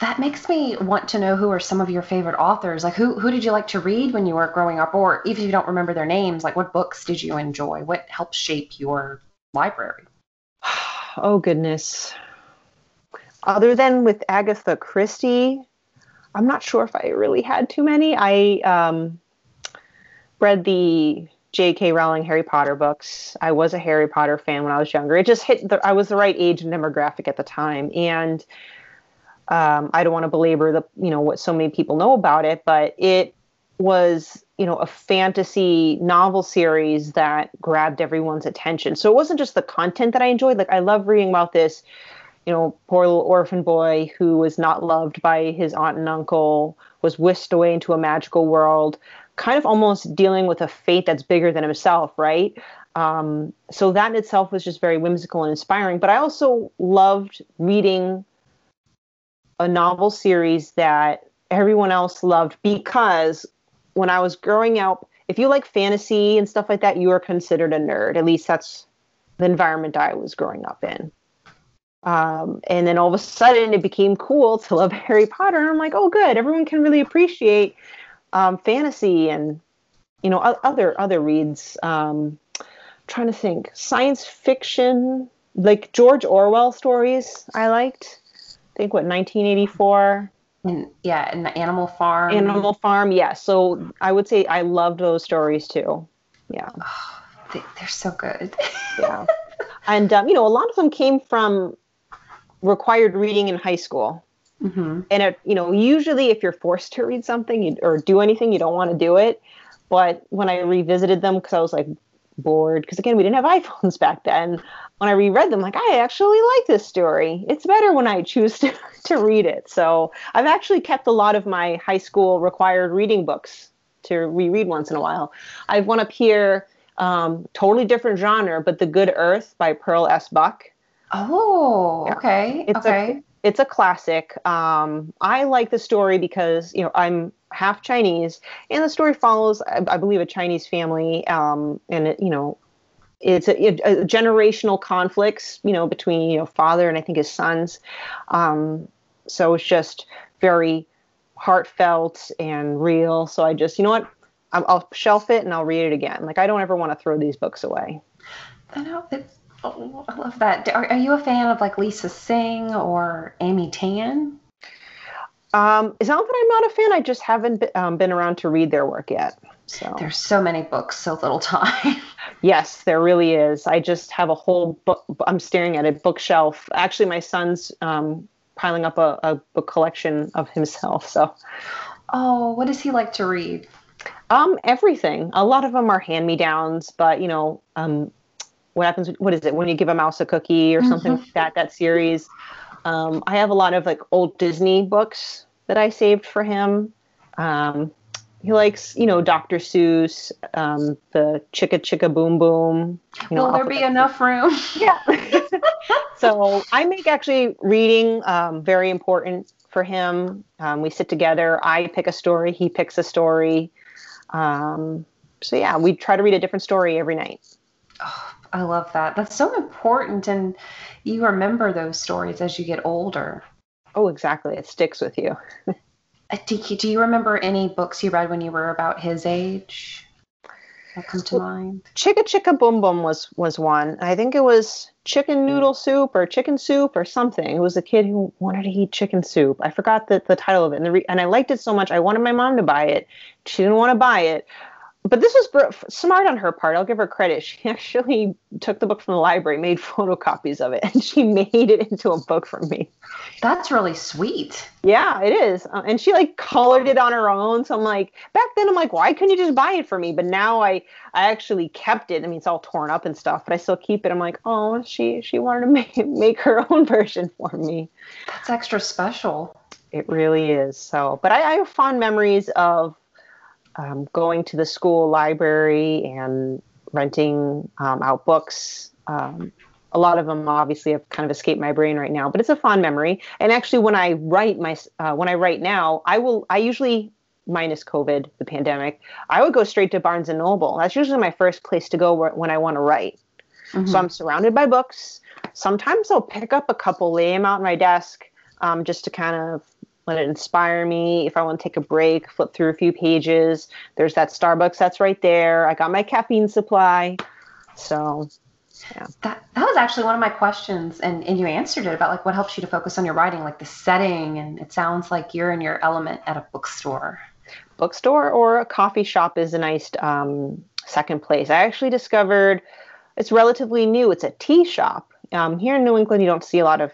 That makes me want to know who are some of your favorite authors. Like who who did you like to read when you were growing up? Or even if you don't remember their names like what books did you enjoy? What helped shape your library? Oh goodness. Other than with agatha christie I'm not sure if I really had too many. I um, read the J.K. Rowling Harry Potter books. I was a Harry Potter fan when I was younger. It just hit the, I was the right age and demographic at the time, and um, I don't want to belabor the you know what so many people know about it, but it was you know a fantasy novel series that grabbed everyone's attention. So it wasn't just the content that I enjoyed. Like I love reading about this you know, poor little orphan boy who was not loved by his aunt and uncle, was whisked away into a magical world, kind of almost dealing with a fate that's bigger than himself, right? Um, so that in itself was just very whimsical and inspiring. But I also loved reading a novel series that everyone else loved because when I was growing up, if you like fantasy and stuff like that, you are considered a nerd. At least that's the environment I was growing up in. Um, and then all of a sudden it became cool to love Harry Potter. And I'm like, oh, good. Everyone can really appreciate um, fantasy and, you know, other, other reads. Um, trying to think science fiction, like George Orwell stories I liked. I think what, 1984? And, yeah, and the Animal Farm. Animal Farm, yeah. So I would say I loved those stories too. Yeah. Oh, they, are so good. yeah. And, um, you know, a lot of them came from required reading in high school. Mm-hmm. And it, you know, usually if you're forced to read something you, or do anything, you don't want to do it. But when I revisited them, because I was like bored, because again, we didn't have iPhones back then. When I reread them, like I actually like this story. It's better when I choose to to read it. So I've actually kept a lot of my high school required reading books to reread once in a while. I've one up here, um, totally different genre, but The Good Earth by Pearl S. Buck. Oh, yeah. okay. It's okay. A, it's a classic. Um, I like the story because you know I'm half Chinese, and the story follows, I, I believe, a Chinese family, um, and it, you know, it's a, a, generational conflicts, you know, between you know father and I think his sons. Um, so it's just very heartfelt and real. So I just, you know what, I'll, I'll shelf it and I'll read it again. Like I don't ever want to throw these books away. I know it's Oh, I love that. Are, are, you a fan of like Lisa See or Amy Tan? Um, it's not that I'm not a fan. I just haven't been, um, been around to read their work yet. So there's so many books, so little time. yes, there really is. I just have a whole book. I'm staring at a bookshelf. Actually, my son's um, piling up a, a book collection of himself. So, oh, what does he like to read? Um, everything. A lot of them are hand me downs, but you know, um, what happens what is it when you give a mouse a cookie or something mm-hmm. like that that series um, i have a lot of like old disney books that i saved for him um, he likes, you know, Dr. Seuss, um, the Chicka Chicka Boom Boom. You know, Will there be enough room? Yeah. so I make actually reading um, very important for him. Um, we sit together. I pick a story. He picks a story. Um, so yeah, we try to read a different story every night. Oh, I love that. That's so important, and you remember those stories as you get older. Oh, exactly. It sticks with you. Uh, do you, do you remember any books you read when you were about his age? That come to mind. Chicka Chicka Boom Boom was was one. I think it was chicken noodle soup or chicken soup or something. It was a kid who wanted to eat chicken soup. I forgot the, the title of it, and, the re- and I liked it so much. I wanted my mom to buy it. She didn't want to buy it, but this was smart on her part. I'll give her credit. She actually took the book from the library, made photocopies of it, and she made it into a book for me. That's really sweet. Yeah, it is. Uh, and she like colored it on her own. So I'm like, back then I'm like, why couldn't you just buy it for me? But now I I actually kept it. I mean, it's all torn up and stuff, but I still keep it. I'm like, oh, she she wanted to make make her own version for me. That's extra special. It really is. So, but I, I have fond memories of um, going to the school library and renting um, out books. Um, a lot of them obviously have kind of escaped my brain right now, but it's a fond memory. And actually, when I write my uh, when I write now, I will I usually minus COVID, the pandemic, I would go straight to Barnes and Noble. That's usually my first place to go when I want to write. Mm-hmm. So I'm surrounded by books. Sometimes I'll pick up a couple, lay them out on my desk, um, just to kind of let it inspire me. If I want to take a break, flip through a few pages. There's that Starbucks that's right there. I got my caffeine supply. So, yeah. That that was actually one of my questions and and you answered it about like what helps you to focus on your writing, like the setting and it sounds like you're in your element at a bookstore. Bookstore or a coffee shop is a nice um, second place. I actually discovered it's relatively new. It's a tea shop. Um, here in New England, you don't see a lot of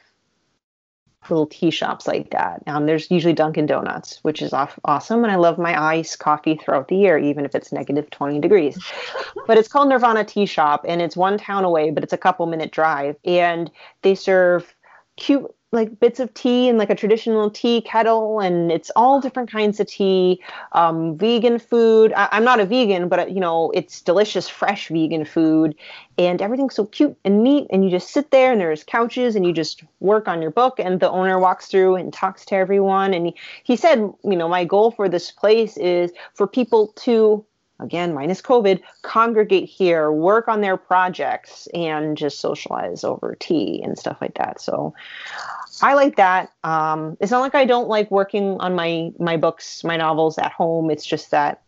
little tea shops like that. Um, there's usually Dunkin' Donuts, which is off, awesome. And I love my iced coffee throughout the year, even if it's negative 20 degrees. but it's called Nirvana Tea Shop, and it's one town away, but it's a couple minute drive. And they serve cute like bits of tea and like a traditional tea kettle and it's all different kinds of tea um, vegan food. I, am not a vegan but you know it's delicious fresh vegan food. And everything's so cute and neat and you just sit there and there's couches and you just work on your book and the owner walks through and talks to everyone. And he, he said you know my goal for this place is for people to again minus covid congregate here work on their projects and just socialize over tea and stuff like that. So i like that. Um, it's not like i don't like working on my my books my novels at home. It's just that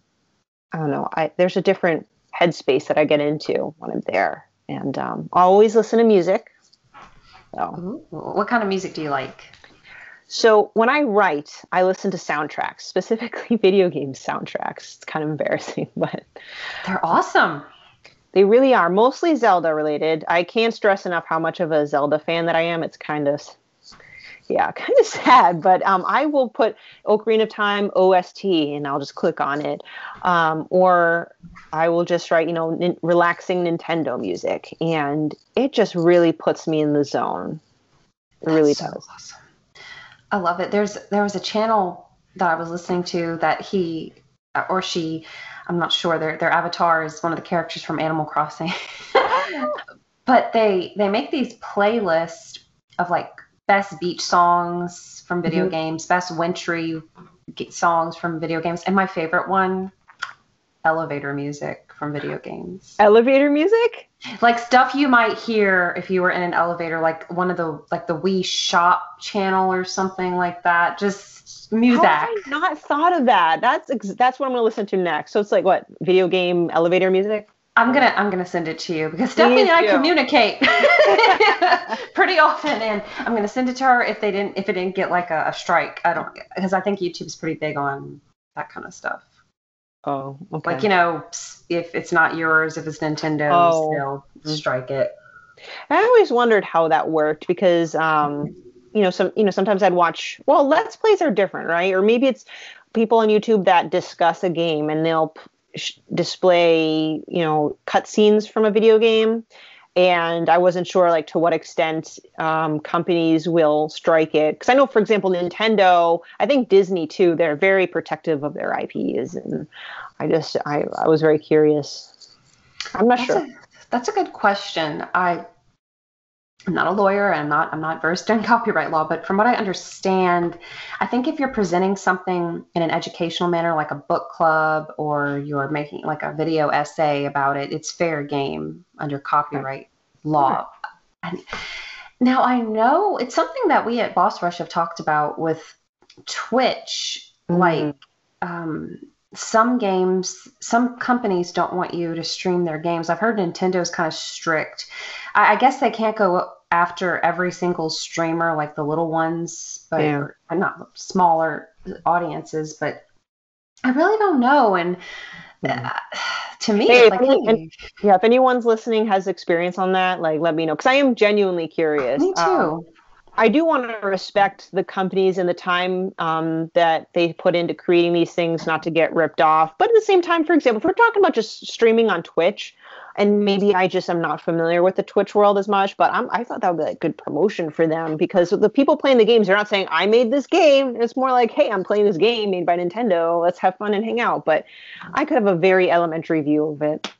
i don't know I, there's a different headspace that i get into when i'm there. And um, always listen to music. So. what kind of music do you like so when I write, I listen to soundtracks, specifically video game soundtracks. It's kind of embarrassing, but they're awesome. They really are, mostly Zelda related. I can't stress enough how much of a Zelda fan that I am. It's kind of yeah, kind of sad, but um, I will put Ocarina of Time OST and I'll just click on it. Um, or I will just write, you know, n- relaxing Nintendo music. And it just really puts me in the zone. It That's really so does. Awesome. I love it. There's there was a channel that I was listening to that he or she, I'm not sure. Their their avatar is one of the characters from Animal Crossing. but they they make these playlists of like best beach songs from video mm-hmm. games, best wintry songs from video games, and my favorite one, elevator music from video games. Elevator music? Like stuff you might hear if you were in an elevator, like one of the like the Wii Shop channel or something like that. Just music. How have I not thought of that? That's that's what I'm gonna listen to next. So it's like what video game elevator music. I'm gonna I'm gonna send it to you because Stephanie and I communicate pretty often, and I'm gonna send it to her if they didn't if it didn't get like a, a strike. I don't because I think YouTube's pretty big on that kind of stuff. Oh, okay. Like you know, if it's not yours, if it's Nintendo's, oh. they'll strike it. I always wondered how that worked because, um, you know, some you know sometimes I'd watch. Well, let's plays are different, right? Or maybe it's people on YouTube that discuss a game and they'll p- display, you know, cutscenes from a video game, and I wasn't sure like to what extent um, companies will strike it. Because I know, for example, Nintendo, I think Disney too, they're very protective of their IPs, and I just I, I was very curious. I'm not that's sure. A, that's a good question. I I'm not a lawyer and I'm not I'm not versed in copyright law, but from what I understand, I think if you're presenting something in an educational manner like a book club or you're making like a video essay about it, it's fair game under copyright law. And now I know it's something that we at Boss Rush have talked about with Twitch, mm-hmm. like um, some games, some companies don't want you to stream their games. I've heard Nintendo's kind of strict. I, I guess they can't go after every single streamer, like the little ones, but yeah. not smaller audiences. But I really don't know. And uh, to me, hey, like, any, and, yeah, if anyone's listening has experience on that, like let me know because I am genuinely curious. Me too. Um, I do want to respect the companies and the time um, that they put into creating these things, not to get ripped off. But at the same time, for example, if we're talking about just streaming on Twitch, and maybe I just am not familiar with the Twitch world as much, but I'm, i thought that would be a good promotion for them because the people playing the games, they're not saying I made this game. It's more like, hey, I'm playing this game made by Nintendo. Let's have fun and hang out. But I could have a very elementary view of it.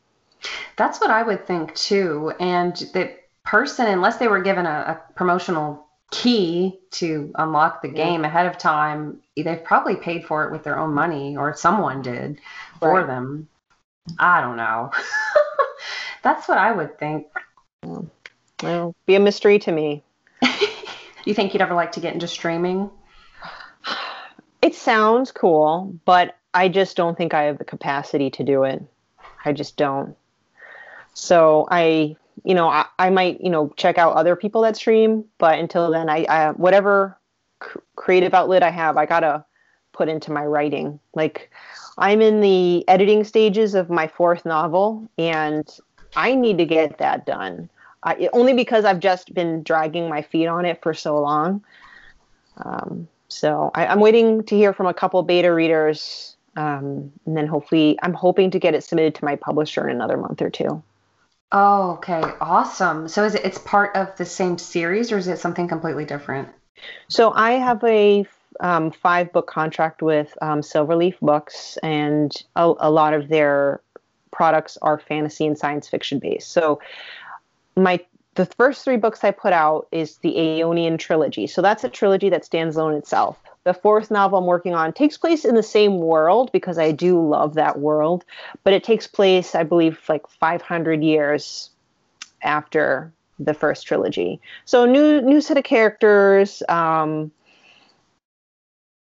That's what I would think too. And the person, unless they were given a, a promotional key to unlock the game yeah. ahead of time, they've probably paid for it with their own money or someone did for right. them. I don't know. That's what I would think. Well, be a mystery to me. you think you'd ever like to get into streaming? It sounds cool, but I just don't think I have the capacity to do it. I just don't. So I you know, I, I might, you know, check out other people that stream, but until then, I, I whatever cr- creative outlet I have, I gotta put into my writing. Like, I'm in the editing stages of my fourth novel, and I need to get that done. I, only because I've just been dragging my feet on it for so long. Um, so I, am waiting to hear from a couple beta readers, um, and then hopefully, I'm hoping to get it submitted to my publisher in another month or two. Oh, okay. Awesome. So is it it's part of the same series or is it something completely different? So I have a um, five book contract with um, Silverleaf Books, and a, a, lot of their products are fantasy and science fiction based. So my the first three books I put out is the Aeonian trilogy. So that's a trilogy that stands alone itself. The fourth novel I'm working on takes place in the same world because I do love that world, but it takes place, I believe, like 500 years after the first trilogy. So new new set of characters. Um,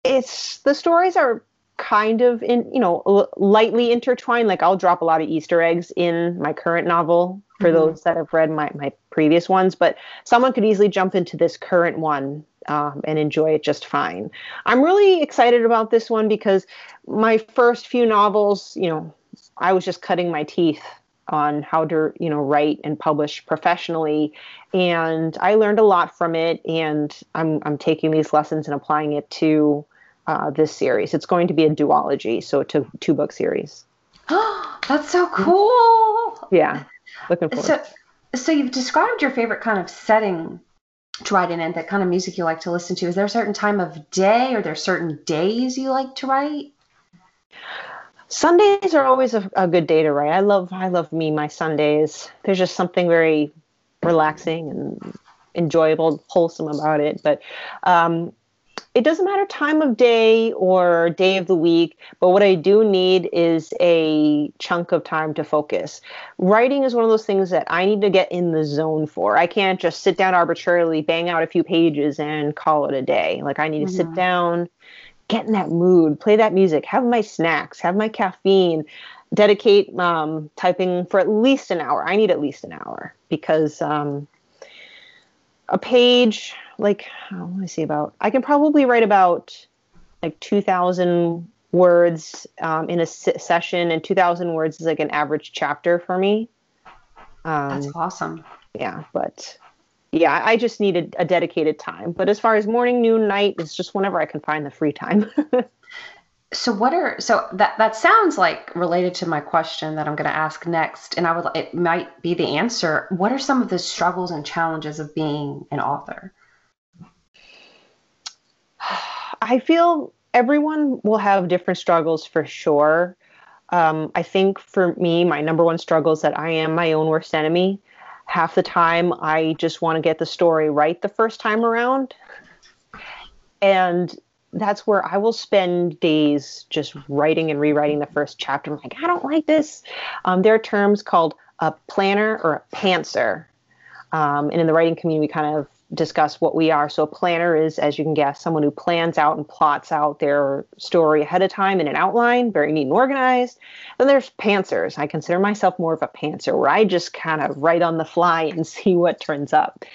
it's the stories are kind of in you know l- lightly intertwined. Like I'll drop a lot of Easter eggs in my current novel for mm-hmm. those that have read my my previous ones, but someone could easily jump into this current one um, and enjoy it just fine. I'm really excited about this one because my first few novels, you know, I was just cutting my teeth on how to, you know, write and publish professionally, and I learned a lot from it. And I'm I'm taking these lessons and applying it to uh, this series. It's going to be a duology, so a two, two book series. That's so cool. Yeah, looking forward. So, so you've described your favorite kind of setting to write in and that kind of music you like to listen to. Is there a certain time of day or there certain days you like to write? Sundays are always a, a, good day to write. I love I love me my Sundays. There's just something very relaxing and enjoyable, wholesome about it. But um, it doesn't matter time of day or day of the week, but what I do need is a chunk of time to focus. Writing is one of those things that I need to get in the zone for. I can't just sit down arbitrarily, bang out a few pages, and call it a day. Like, I need to mm-hmm. sit down, get in that mood, play that music, have my snacks, have my caffeine, dedicate um, typing for at least an hour. I need at least an hour because um, a page like let me see about i can probably write about like 2000 words um, in a session and 2000 words is like an average chapter for me um, that's awesome yeah but yeah i just need a, a, dedicated time but as far as morning noon night it's just whenever i can find the free time so what are so that that sounds like related to my question that I'm going to ask next, and I would it might be the answer. What are some of the struggles and challenges of being an author? I feel everyone will have different struggles for sure. Um, I think for me, my number one struggle is that I am my own worst enemy. Half the time, I just want to get the story right the first time around. And that's where I will spend days just writing and rewriting the first chapter. I'm like, I don't like this. Um, there are terms called a planner or a pantser. Um, and in the writing community, we kind of discuss what we are. So a planner is, as you can guess, someone who plans out and plots out their story ahead of time in an outline, very neat and organized. Then there's pantsers. I consider myself more of a pantser, where I just kind of write on the fly and see what turns up.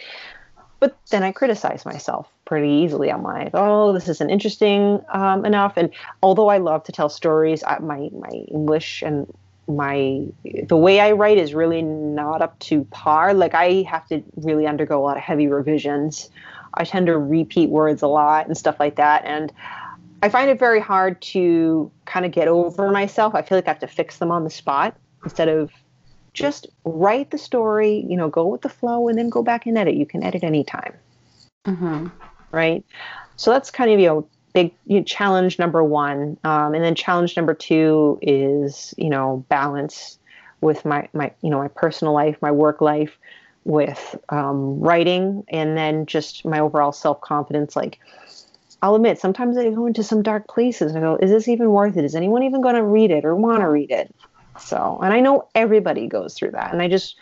But then I criticize myself pretty easily. I'm like, oh, this isn't interesting um, enough. And although I love to tell stories, I, my my English and my the way I write is really not up to par. Like I have to really undergo a lot of heavy revisions. I tend to repeat words a lot and stuff like that. And I find it very hard to kind of get over myself. I feel like I have to fix them on the spot instead of just write the story, you know, go with the flow and then go back and edit. You can edit anytime. Mm-hmm. Right. So that's kind of, you know, big you know, challenge number one um, and then challenge number two is you know balance with my my you know my personal life my work life with um, writing and then just my overall self-confidence. Like i'll admit sometimes i go into some dark places and i go is this even worth it? Is anyone even going to read it or want to read it? So and i know everybody goes through that and i just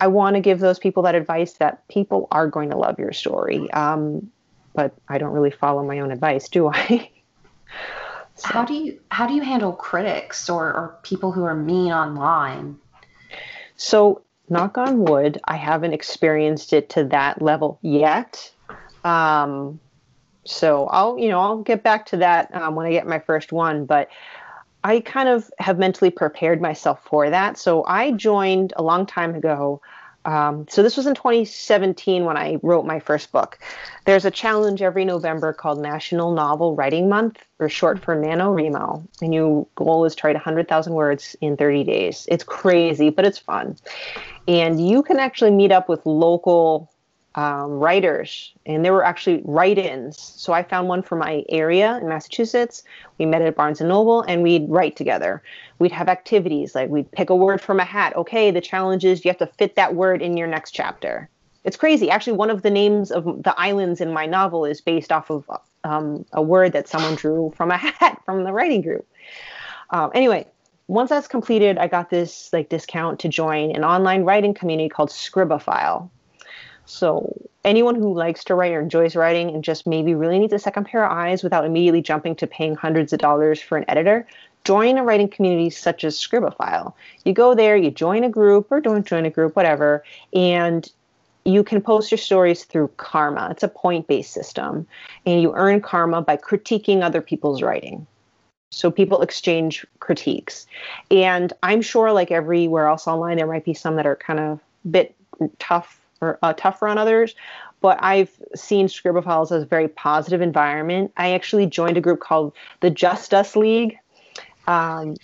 i want to give those people that advice that people are going to love your story. Um, but I don't really follow my own advice, do I? so. How do you how do you handle critics or, or people who are mean online? So knock on wood, I haven't experienced it to that level yet. Um, so I'll you know I'll get back to that um, when I get my first one, but. I kind of have mentally prepared myself for that. So I joined a long time ago um, so this was in 2017 when I wrote my first book. There's a challenge every November called National Novel Writing Month, or short for NaNoWriMo, and your goal is to write 100,000 words in 30 days. It's crazy, but it's fun. And you can actually meet up with local um, writers, and there were actually write-ins. So I found one for my area in Massachusetts. We met at Barnes and Noble, and we'd write together. We'd have activities like we'd pick a word from a hat. Okay, the challenge is you have to fit that word in your next chapter. It's crazy. Actually, one of the names of the islands in my novel is based off of um, a word that someone drew from a hat from the writing group. Um, anyway, once that's completed, I got this like discount to join an online writing community called Scribophile so anyone who likes to write or enjoys writing and just maybe really needs a second pair of eyes without immediately jumping to paying hundreds of dollars for an editor, join a writing community such as Scribophile. You go there, you join a group or don't join a group, whatever, and you can post your stories through karma. It's a point-based system, and you earn karma by critiquing other people's writing. So people exchange critiques. And I'm sure like everywhere else online there might be some that are kind of bit tough or uh, tougher on others. But I've seen Scribophiles as a very positive environment. I actually joined a group called the Just Us League. Um,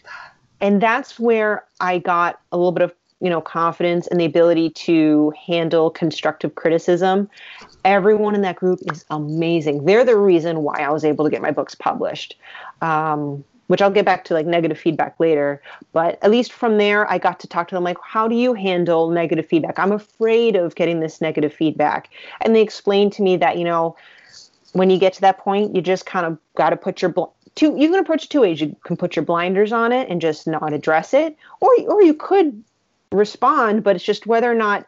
and that's where I got a little bit of you know confidence and the ability to handle constructive criticism everyone in that group is amazing they're the reason why i was able to get my books published um, which I'll get back to like negative feedback later. But at least from there, I got to talk to them like, how do you handle negative feedback? I'm afraid of getting this negative feedback. And they explained to me that, you know, when you get to that point, you just kind of got to put your bl- two. You can approach two ways. You can put your blinders on it and just not address it, or or you could respond, but it's just whether or not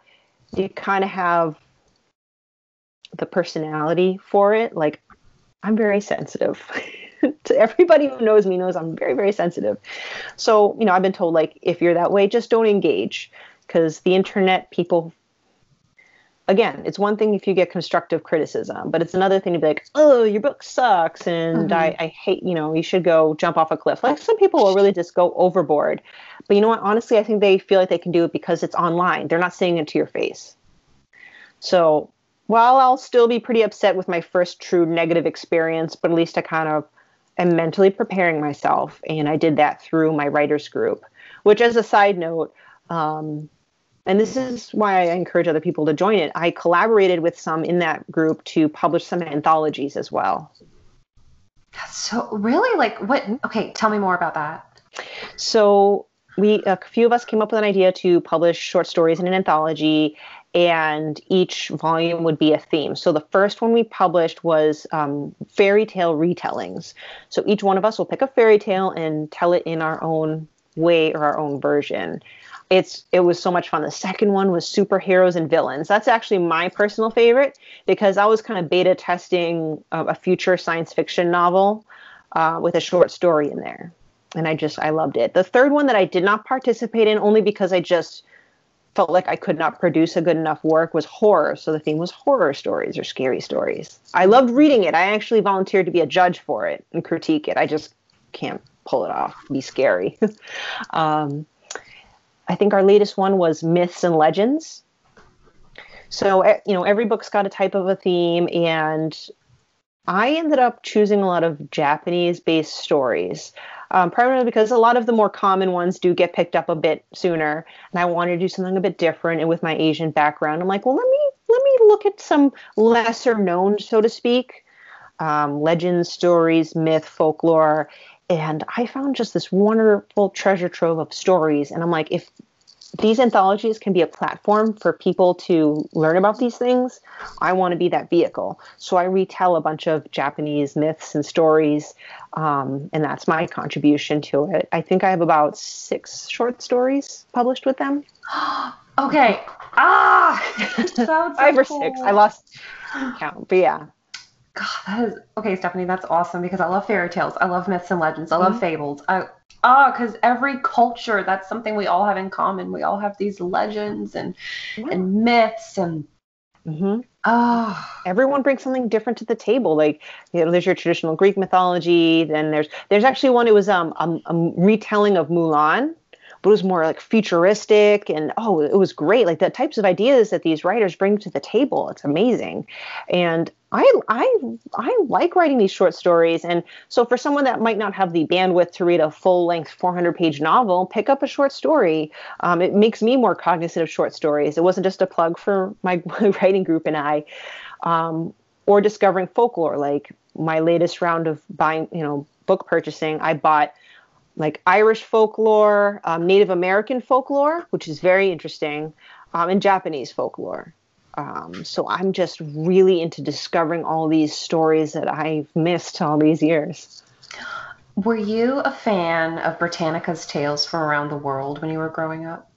you kind of have the personality for it. Like, I'm very sensitive. to everybody who knows me knows I'm very, very sensitive. So, you know, I've been told like if you're that way, just don't engage because the internet people again, it's one thing if you get constructive criticism, but it's another thing to be like, oh, your book sucks and mm-hmm. I, I hate, you know, you should go jump off a cliff. Like some people will really just go overboard. But you know what? Honestly, I think they feel like they can do it because it's online. They're not saying it to your face. So while I'll still be pretty upset with my first true negative experience, but at least I kind of am mentally preparing myself, and I did that through my writers group. Which, as a side note, um, and this is why I encourage other people to join it. I collaborated with some in that group to publish some anthologies as well. That's So really, like what? Okay, tell me more about that. So we a few of us came up with an idea to publish short stories in an anthology and each volume would be a theme. So the first one we published was um, fairy tale retellings. So each one of us will pick a fairy tale and tell it in our own way or our own version. It's it was so much fun. The second one was superheroes and villains. That's actually my personal favorite because I was kind of beta testing a, a future science fiction novel uh, with a short story in there, and I just I loved it. The third one that I did not participate in only because I just felt like I could not produce a good enough work was horror. So the theme was horror stories or scary stories. I loved reading it. I actually volunteered to be a judge for it and critique it. I just can't pull it off, be scary. um, I think our latest one was myths and legends. So, you know, every book's got a type of a theme, and I ended up choosing a lot of Japanese based stories, um, primarily because a lot of the more common ones do get picked up a bit sooner. And I wanted to do something a bit different. And with my Asian background, I'm like, well, let me let me look at some lesser known, so to speak, um, legends, stories, myth, folklore, and I found just this wonderful treasure trove of stories. And I'm like, if these anthologies can be a platform for people to learn about these things, I want to be that vehicle. So I retell a bunch of Japanese myths and stories, um, and that's my contribution to it. I think I have about six short stories published with them. okay. Ah, five or six. I lost count, but yeah. God, that is okay, Stephanie. That's awesome because I love fairy tales. I love myths and legends. I love mm-hmm. fables. I ah, because every culture that's something we all have in common. We all have these legends and yeah. and myths and. Mm-hmm. Oh. Everyone brings something different to the table. Like, you know, there's your traditional Greek mythology. Then there's there's actually one. It was um a, a retelling of Mulan but it was more like futuristic and oh it was great like the types of ideas that these writers bring to the table it's amazing and I I I like writing these short stories, and so for someone that might not have the bandwidth to read a full length 400 page novel, pick up a short story. Um, it makes me more cognizant of short stories. It wasn't just a plug for my writing group and I, um, or discovering folklore. Like my latest round of buying, you know, book purchasing, I bought like Irish folklore, um, Native American folklore, which is very interesting, um, and Japanese folklore. Um, so I'm just really into discovering all these stories that I've missed all these years. Were you a fan of Britannica's Tales from Around the World when you were growing up?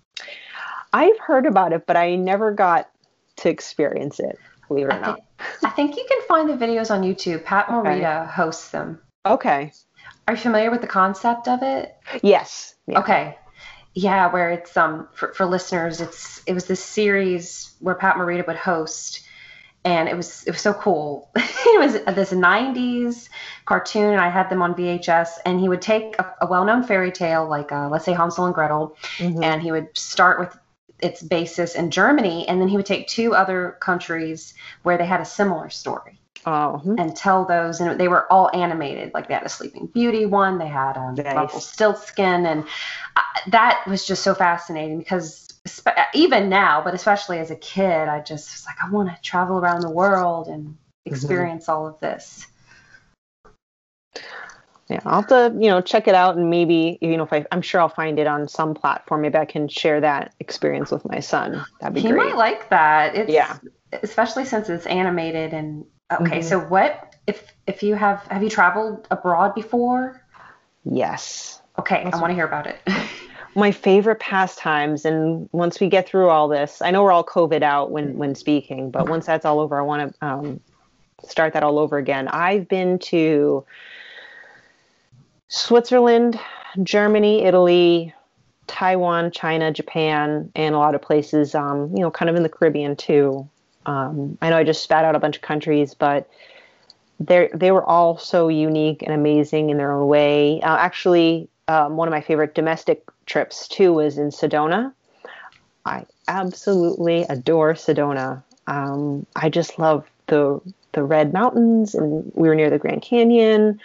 I've heard about it, but I never got to experience it, believe it or I not. Think, I think you can find the videos on YouTube. Pat Morita okay. hosts them. Okay. Are you familiar with the concept of it? Yes. Yeah. Okay yeah, where it's um for, for listeners, it's it was this series where Pat Morita would host, and it was it was so cool. it was this '90s cartoon. And I had them on VHS, and he would take a, a well-known fairy tale like uh, let's say Hansel and Gretel, mm-hmm. and he would start with its basis in Germany, and then he would take two other countries where they had a similar story. Oh. And tell those, and they were all animated. Like they had a Sleeping Beauty one, they had um, nice. Rumpelstiltskin, and I, that was just so fascinating because even now, but especially as a kid, I just was like, I want to travel around the world and mm-hmm. experience mm-hmm. all of this. Yeah, I'll have to, you know, check it out and maybe, you know, if I, I'm sure I'll find it on some platform. Maybe I can share that experience with my son. That'd be he great. He might like that. It's, yeah. Especially since it's animated and okay. Mm-hmm. So what if if you have have you traveled abroad before? Yes. Okay, That's I want to hear about it. my favorite pastimes and once we get through all this i know we're all covid out when when speaking but once that's all over i want to um, start that all over again i've been to switzerland germany italy taiwan china japan and a lot of places um, you know kind of in the caribbean too um, i know i just spat out a bunch of countries but they they were all so unique and amazing in their own way uh, actually um, one of my favorite domestic trips too was in Sedona. I absolutely adore Sedona. Um, I just love the the red mountains, and we were near the Grand Canyon.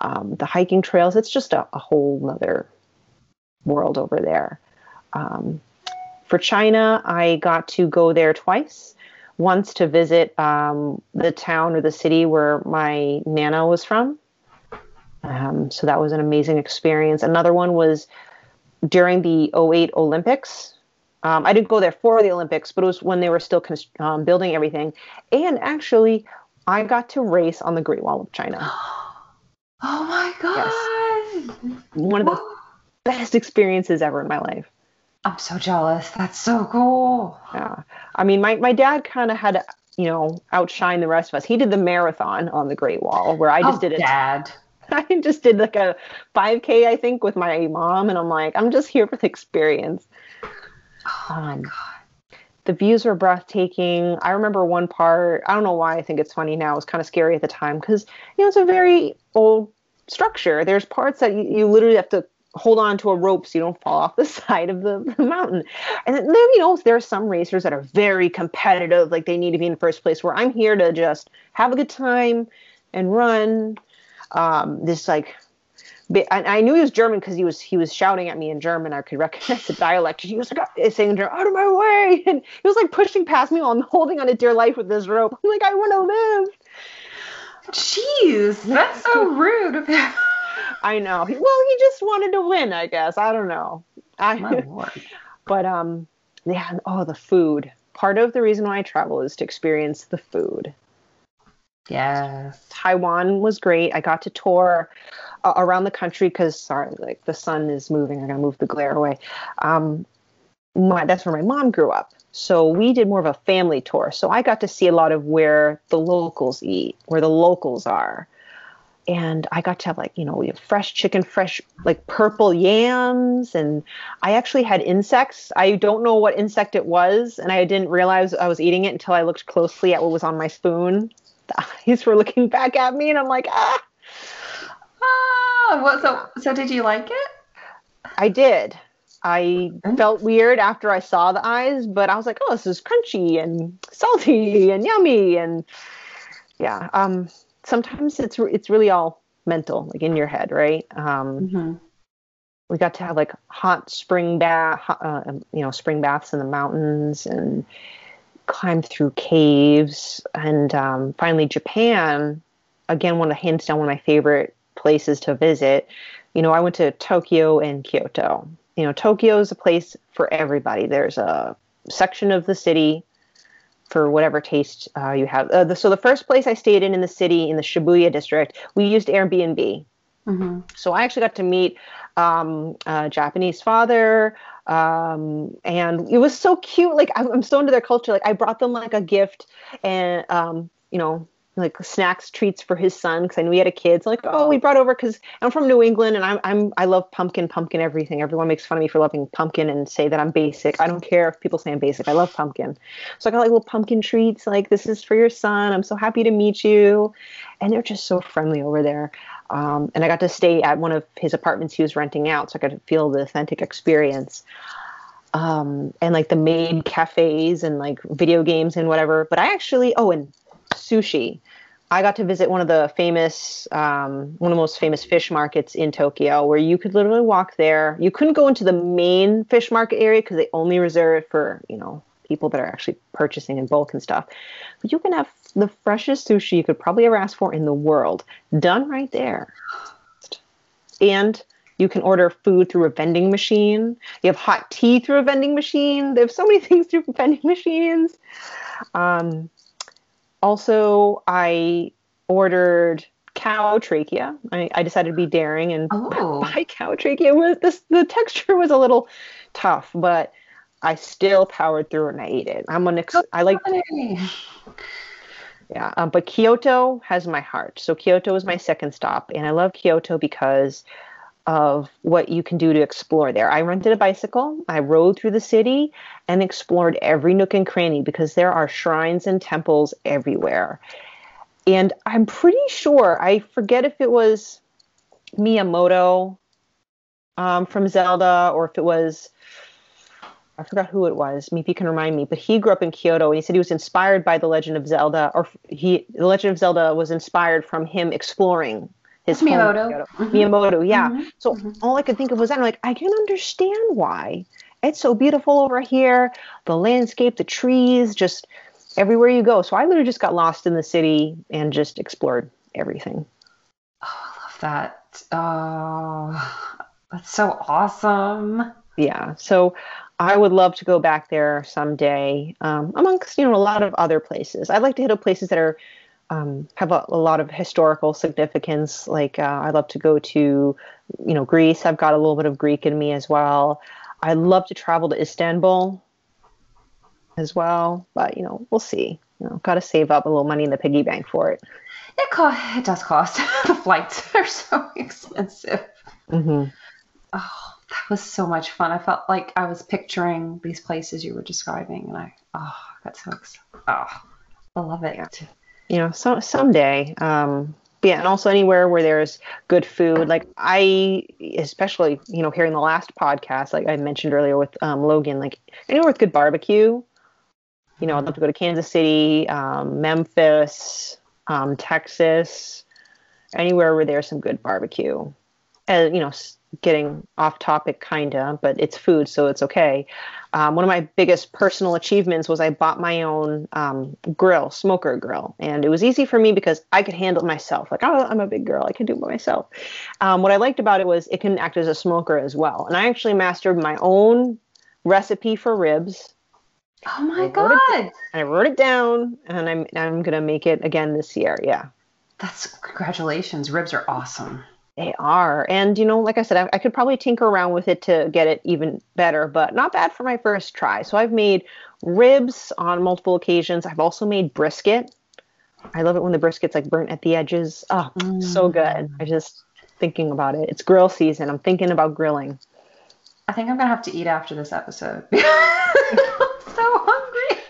um, the hiking trails. It's just a, a whole other world over there. Um, for China, I got to go there twice. Once to visit um, the town or the city where my nana was from. Um, so that was an amazing experience. Another one was during the 08 Olympics. Um, I didn't go there for the Olympics, but it was when they were still um, building everything. And actually, I got to race on the Great Wall of China. Oh my god! Yes. One of the best experiences ever in my life. I'm so jealous. That's so cool. Yeah. I mean, my, my dad kind of had to, you know, outshine the rest of us. He did the marathon on the Great Wall where I just oh, did it. Dad. I just did like a 5K, I think, with my mom. And I'm like, I'm just here for the experience. Oh my God the views were breathtaking. I remember one part, I don't know why I think it's funny now, it was kind of scary at the time because, you know, it's a very old structure. There's parts that you, you, literally have to hold on to a rope so you don't fall off the side of the, the mountain. And then, you know, there are some racers that are very competitive, like they need to be in first place, where I'm here to just have a good time and run. Um, this like I knew he was German because he was he was shouting at me in German. I could recognize the dialect. He was like uh, saying "Out of my way!" and he was like pushing past me while I'm holding on to dear life with this rope. I'm like, I want to live. Jeez, that's so rude of him. I know. He, well, he just wanted to win, I guess. I don't know. I. But um, yeah. Oh, the food. Part of the reason why I travel is to experience the food. Yes. Taiwan was great. I got to tour uh, around the country because sorry, like the sun is moving. I'm gonna move the glare away. Um, my, that's where my mom grew up. So we did more of a family tour. So I got to see a lot of where the locals eat, where the locals are. And I got to have like, you know, fresh chicken, fresh like purple yams. And I actually had insects. I don't know what insect it was. And I didn't realize I was eating it until I looked closely at what was on my spoon. The eyes were looking back at me and I'm like, ah, Ah, what? So, so did you like it? I did. I felt weird after I saw the eyes, but I was like, oh, this is crunchy and salty and yummy, and yeah. Um, sometimes it's it's really all mental, like in your head, right? Um, mm-hmm. We got to have like hot spring bath, uh, you know, spring baths in the mountains, and climb through caves, and um, finally Japan. Again, one of the hands down one of my favorite places to visit. You know, I went to Tokyo and Kyoto. You know, Tokyo is a place for everybody. There's a section of the city for whatever taste uh, you have. Uh, the, so the first place I stayed in in the city in the Shibuya district, we used Airbnb. Mm-hmm. So I actually got to meet um, a Japanese father, um, and it was so cute. Like I'm, I'm, so into their culture. Like I brought them like a gift, and um, you know, like snacks treats for his son because I knew he had a kid. So like, oh, we brought over because I'm from New England and I'm I'm I love pumpkin, pumpkin everything. Everyone makes fun of me for loving pumpkin and say that I'm basic. I don't care if people say I'm basic. I love pumpkin. So I got like little pumpkin treats. Like this is for your son. I'm so happy to meet you, and they're just so friendly over there. Um, and I got to stay at one of his apartments he was renting out, so I could feel the authentic experience. Um, and like the maid cafes and like video games and whatever. But I actually, oh, and sushi. I got to visit one of the famous, um, one of the most famous fish markets in Tokyo, where you could literally walk there. You couldn't go into the main fish market area because they only reserve it for, you know, people that are actually purchasing in bulk and stuff. But you can have the freshest sushi you could probably ever ask for in the world, done right there. And you can order food through a vending machine. You have hot tea through a vending machine. They have so many things through vending machines. Um, also, I ordered cow trachea. I, I decided to be daring and oh. buy cow trachea. Was this the texture was a little tough, but I still powered through and I ate it. I'm an ex- I like. Yeah, um, but Kyoto has my heart. So Kyoto is my second stop, and I love Kyoto because of what you can do to explore there. I rented a bicycle, I rode through the city and explored every nook and cranny because there are shrines and temples everywhere. And I'm pretty sure, I forget if it was Miyamoto um, from Zelda or if it was, I forgot who it was. Maybe you can remind me. But he grew up in Kyoto and he said he was inspired by The Legend of Zelda, or he, The Legend of Zelda was inspired from him exploring his Miyamoto. Mhm. Miyamoto, yeah. Mhm. So Mhm. all I could think of was that. I'm like, I can understand why. It's so beautiful over here. The landscape, the trees, just everywhere you go. So I literally just got lost in the city and just explored everything. Oh, I love that. Oh, that's so awesome. Yeah. So I would love to go back there someday, um, amongst you know a lot of other places. I'd like to hit up places that are um, have a, a lot of historical significance. Like uh, I'd love to go to you know Greece. I've got a little bit of Greek in me as well. I'd love to travel to Istanbul as well, but you know we'll see. You know, got to save up a little money in the piggy bank for it. It co- it does cost. the flights are so expensive. hmm Oh, that was so much fun. I felt like I was picturing these places you were describing, and I oh, I got so excited. Oh, I love it. Yeah. You know, so someday. Um, but yeah, and also anywhere where there's good food. Like I, especially you know, hearing the last podcast, like I mentioned earlier with um, Logan, like anywhere with good barbecue. You know, I'd love to go to Kansas City, um, Memphis, um, Texas, anywhere where there's some good barbecue. And you know, getting off topic, kinda, but it's food, so it's okay. Um, one of my biggest personal achievements was I bought my own um, grill, smoker grill, and it was easy for me because I could handle it myself. Like, oh, I'm a big girl, I can do it by myself. Um, what I liked about it was it can act as a smoker as well, and I actually mastered my own recipe for ribs. Oh my I god, it- And I wrote it down, and I'm I'm gonna make it again this year. Yeah. that's congratulations. Ribs are awesome. They are. And, you know, like I said, I, I could probably tinker around with it to get it even better, but not bad for my first try. So I've made ribs on multiple occasions. I've also made brisket. I love it when the brisket's like burnt at the edges. Oh, so mm. good. I just thinking about it. It's grill season. I'm thinking about grilling. I think I'm gonna have to eat after this episode. I'm so hungry.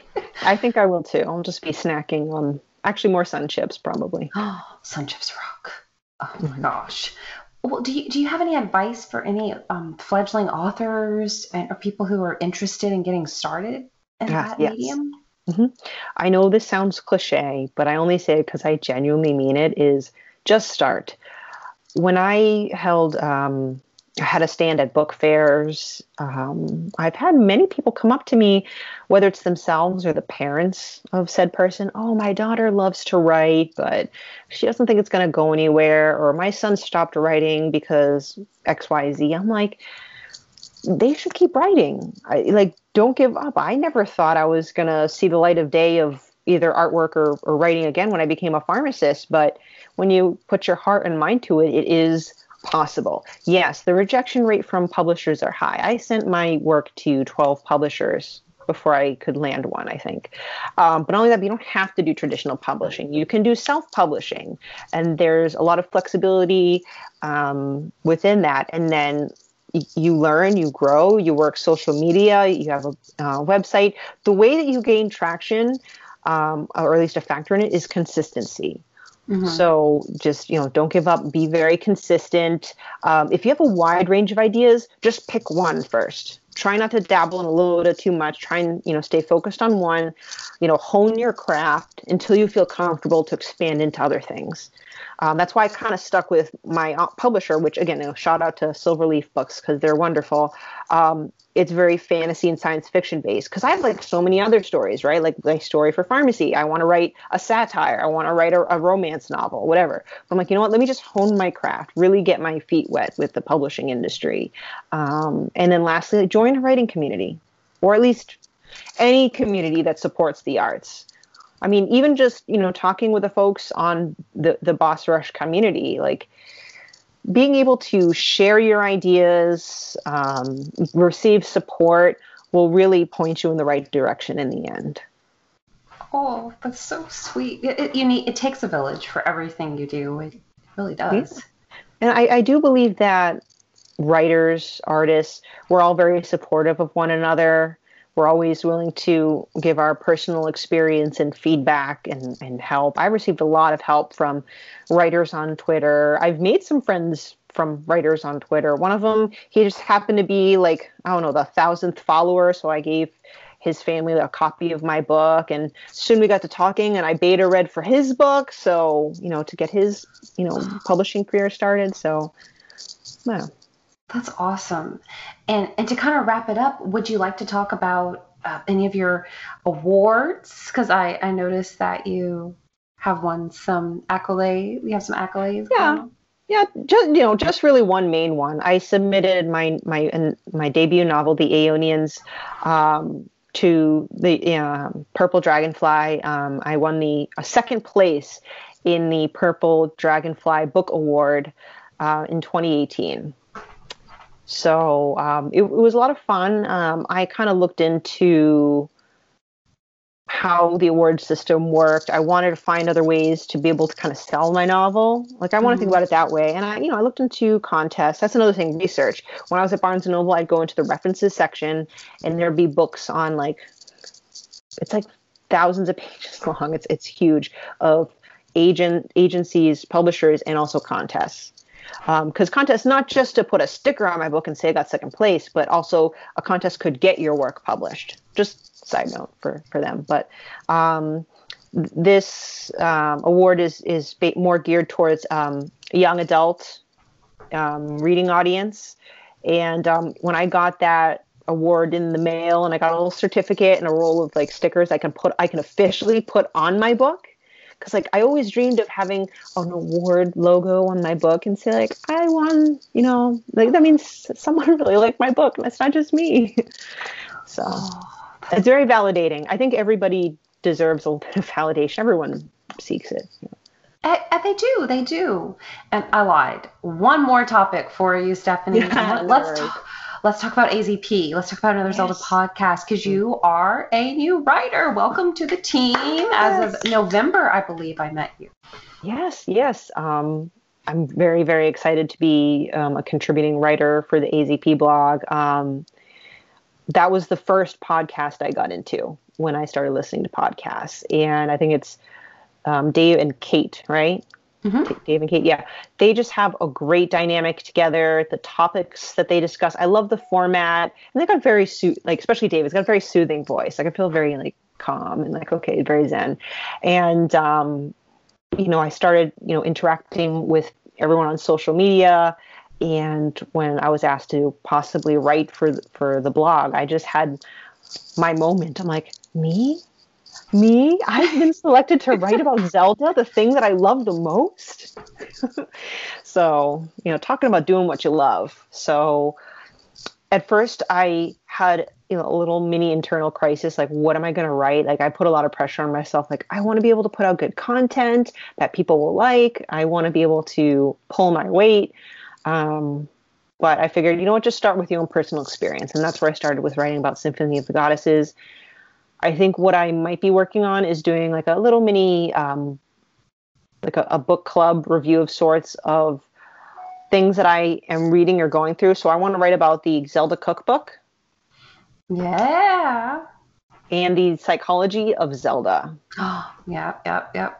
I think I will too. I'll just be snacking on actually more sun chips probably. Oh, sun chips rock. Oh my gosh. Well, do you do you have any advice for any um, fledgling authors and or people who are interested in getting started in that yes. medium? I know this sounds cliche, but I only say it because I genuinely mean it. Is just start. When I held, um, I had a stand at book fairs. Um, I've had many people come up to me, whether it's themselves or the parents of said person. Oh, my daughter loves to write, but she doesn't think it's going to go anywhere. Or my son stopped writing because X, Y, Z. I'm like, they should keep writing. I, like, don't give up. I never thought I was going to see the light of day of either artwork or, or writing again when I became a pharmacist. But when you put your heart and mind to it, it is possible. Yes, the rejection rate from publishers are high. I sent my work to 12 publishers before I could land one, I think. Um, but only that, you don't have to do traditional publishing. You can do self publishing, and there's a lot of flexibility um, within that. And then you learn, you grow, you work social media, you have a uh, website. The way that you gain traction, um, or at least a factor in it, is consistency. Mhm. So just you know, don't give up. Be very consistent. Um, if you have a wide range of ideas, just pick one first. Try not to dabble in a little bit too much. Try and you know stay focused on one. You know, hone your craft until you feel comfortable to expand into other things. Um, that's why I kind of stuck with my uh, publisher, which again, shout out to Silverleaf Books because they're wonderful. Um, it's very fantasy and science fiction based because I have like so many other stories, right? Like my story for pharmacy. I want to write a satire. I want to write a, a romance novel, whatever. But I'm like, you know what? Let me just hone my craft, really get my feet wet with the publishing industry. Um, and then lastly, join a writing community, or at least any community that supports the arts. I mean, even just you know talking with the folks on the the Boss Rush community, like being able to share your ideas, um, receive support, will really point you in the right direction in the end. Oh, that's so sweet. It, it, you need it takes a village for everything you do. It really does. And I, I do believe that writers, artists, we're all very supportive of one another. We're always willing to give our personal experience and feedback and, and help. I received a lot of help from writers on Twitter. I've made some friends from writers on Twitter. One of them, he just happened to be like, I don't know, the thousandth follower. So I gave his family a copy of my book, and soon we got to talking, and I beta read for his book, so you know to get his you know publishing career started. So, yeah. That's awesome. And and to kind of wrap it up, would you like to talk about uh, any of your awards? Because I I noticed that you have won some accolades. You have some accolades. Yeah. Yeah, just you know, just really one main one. I submitted my my my debut novel, The Aeonians, um, to the um, Purple Dragonfly. Um, I won the second place in the Purple Dragonfly Book Award uh, in 2018. So um, it, it, was a lot of fun. Um, I kind of looked into how the award system worked. I wanted to find other ways to be able to kind of sell my novel. Like I want to think mm-hmm. about it that way. And I, you know, I looked into contests. That's another thing. Research. When I was at Barnes and Noble, I'd go into the references section, and there'd be books on like, it's like thousands of pages long. It's it's huge of agent agencies, publishers, and also contests because um, contests not just to put a sticker on my book and say I got second place, but also a contest could get your work published. Just side note for for them, but. Um, this um, award is is more geared towards um, a young adult um, reading audience, and um, when I got that award in the mail and I got a little certificate and a roll of like stickers I can put I can officially put on my book because like I always dreamed of having an award logo on my book and say like I won, you know, like that means someone really liked my book and it's not just me. so oh, it's very validating. I think everybody deserves a little bit of validation. Everyone seeks it. You know. I, I, they do, they do. And I lied. One more topic for you, Stephanie. Yeah, let's talk let's talk about AZP. Let's talk about another yes. Zelda podcast because you are a new writer. Welcome to the team. Yes. As of November, I believe I met you. Yes, yes. Um, I'm very, very excited to be um, a contributing writer for the AZP blog. Um, that was the first podcast I got into when I started listening to podcasts. And I think it's um, Dave and Kate, right? Mm-hmm. Dave and Kate, yeah, they just have a great dynamic together. The topics that they discuss, I love the format, and they got very so- like especially David's got a very soothing voice. Like I feel very like calm and like okay, very zen. And um, you know, I started you know interacting with everyone on social media, and when I was asked to possibly write for for the blog, I just had my moment. I'm like, me? Me? I've been selected to write about zelda the thing that i love the most. So you know talking about doing what you love. So at first i had you know a little mini internal crisis like what am i going to write? Like i put a lot of pressure on myself like i want to be able to put out good content that people will like. I want to be able to pull my weight. Um, but i figured you know what just start with your own personal experience. And that's where i started with writing about symphony of the goddesses I think what I might be working on is doing like a little mini, um, like a, a book club review of sorts of things that I am reading or going through. So I want to write about the Zelda cookbook. Yeah. And the psychology of Zelda. Oh, yeah, yeah, yeah.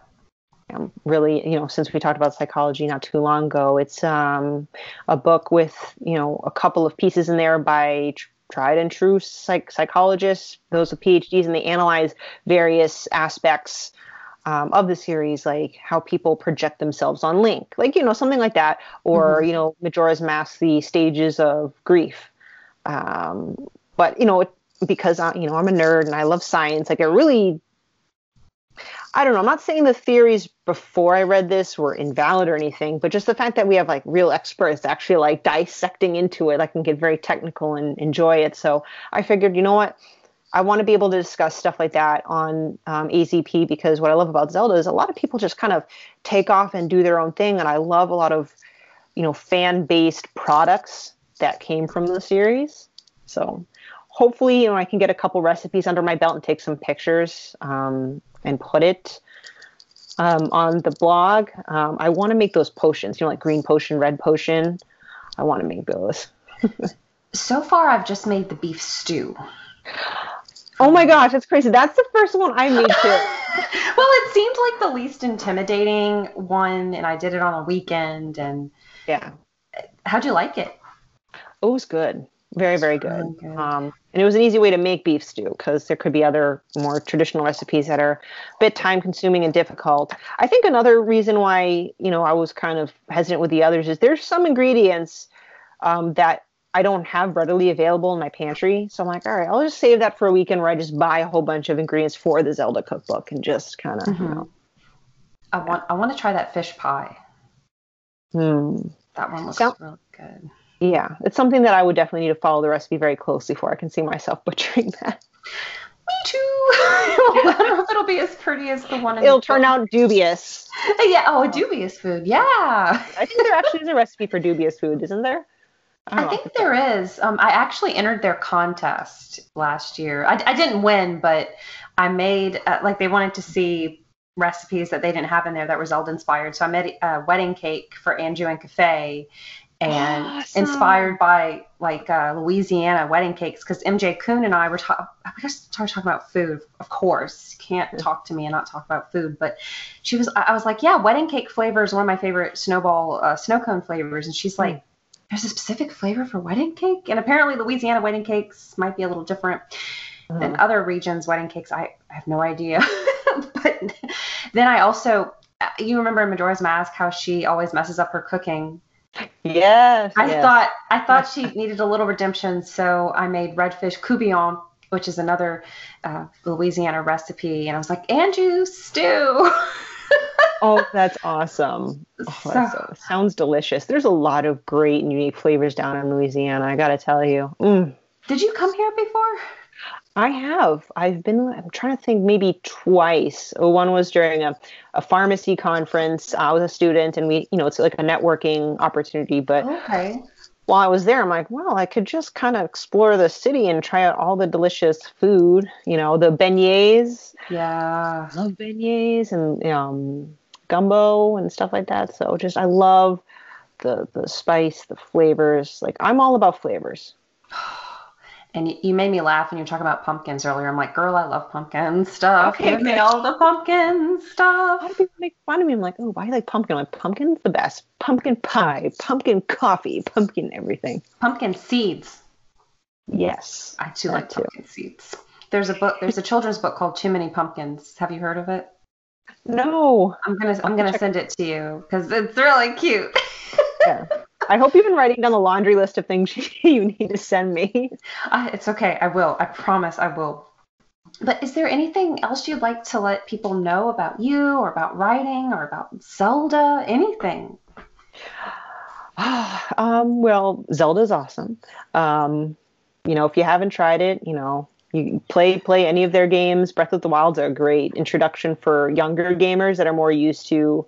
Um, really, you know, since we talked about psychology not too long ago, it's um, a book with, you know, a couple of pieces in there by tried and true psych- psychologists, those with PhDs, and they analyze various aspects um, of the series, like how people project themselves on Link, like you know something like that, or mm-hmm. you know Majora's Mask, the stages of grief. Um, but you know, because I, you know I'm a nerd and I love science, like it really I don't know. I'm not saying the theories before I read this were invalid or anything, but just the fact that we have like real experts actually like dissecting into it, I can get very technical and enjoy it. So I figured, you know what? I want to be able to discuss stuff like that on um, AZP because what I love about Zelda is a lot of people just kind of take off and do their own thing, and I love a lot of you know fan based products that came from the series. So hopefully, you know, I can get a couple recipes under my belt and take some pictures. Um, and put it um, on the blog. Um, I want to make those potions, you know, like green potion, red potion. I want to make those. so far, I've just made the beef stew. Oh my gosh, that's crazy. That's the first one I made too. well, it seemed like the least intimidating one, and I did it on a weekend. And yeah, how'd you like it? It was good. Very, very good. good. Um, and it was an easy way to make beef stew because there could be other more traditional recipes that are a bit time consuming and difficult. I think another reason why, you know, I was kind of hesitant with the others is there's some ingredients um, that I don't have readily available in my pantry. So I'm like, all right, I'll just save that for a weekend where I just buy a whole bunch of ingredients for the Zelda cookbook and just kind of, mm-hmm. you know. I want I want to try that fish pie. Hmm. That one looks so, really good. Yeah, it's something that I would definitely need to follow the recipe very closely for. I can see myself butchering that. Me too. I don't know if it'll be as pretty as the one. It'll the turn out dubious. Yeah. Oh, a dubious food. Yeah. I think there actually is a recipe for dubious food, isn't there? I, I think there is. Um, I actually entered their contest last year. I, I didn't win, but I made uh, like they wanted to see recipes that they didn't have in there that were Zelda inspired. So I made a wedding cake for Anju and Kafei, and awesome. inspired by like uh, Louisiana wedding cakes because MJ Kuhn and I were talking. We just started talking about food. Of course, you can't talk to me and not talk about food. But she was. I was like, yeah, wedding cake flavor is one of my favorite snowball uh, snow cone flavors, and she's like. Mm. There's a specific flavor for wedding cake, and apparently Louisiana wedding cakes might be a little different mm. than other regions' wedding cakes. I, I have no idea. but then I also, you remember in Majora's Mask how she always messes up her cooking Yes. I yes. thought I thought she needed a little redemption, so I made redfish courtbouillon, which is another uh, Louisiana recipe, and I was like, Andrew stew. oh, that's awesome. Oh, so, that sounds delicious. There's a lot of great and unique flavors down in Louisiana. I got to tell you. Mm. Did you come here before? I have. I've been, I'm trying to think, maybe twice. One was during a, a pharmacy conference. I was a student and we, you know, it's like a networking opportunity. But okay. while I was there, I'm like, well, I could just kind of explore the city and try out all the delicious food, you know, the beignets. Yeah. I love beignets and um, gumbo and stuff like that. So just, I love the, the spice, the flavors. Like, I'm all about flavors. And you made me laugh when you were talking about pumpkins earlier. I'm like, girl, I love pumpkin stuff. Okay, Give me all the pumpkin stuff. A do people make fun of me. I'm like, oh, why do you like pumpkin? I'm like, pumpkin's the best. Pumpkin pie, pumpkin coffee, pumpkin everything. Pumpkin seeds. Yes. I too like too. pumpkin seeds. There's a book. There's a children's book called Too Many Pumpkins. Have you heard of it? No. I'm gonna I'm gonna send it to you because it's really cute. yeah. I hope you've been writing down the laundry list of things you need to send me. Uh, it's okay. I will. I promise I will. But is there anything else you'd like to let people know about you or about writing or about Zelda? Anything? um, well, Zelda's awesome. Um, you know, if you haven't tried it, you know, you play play any of their games. Breath of the Wild's a great introduction for younger gamers that are more used to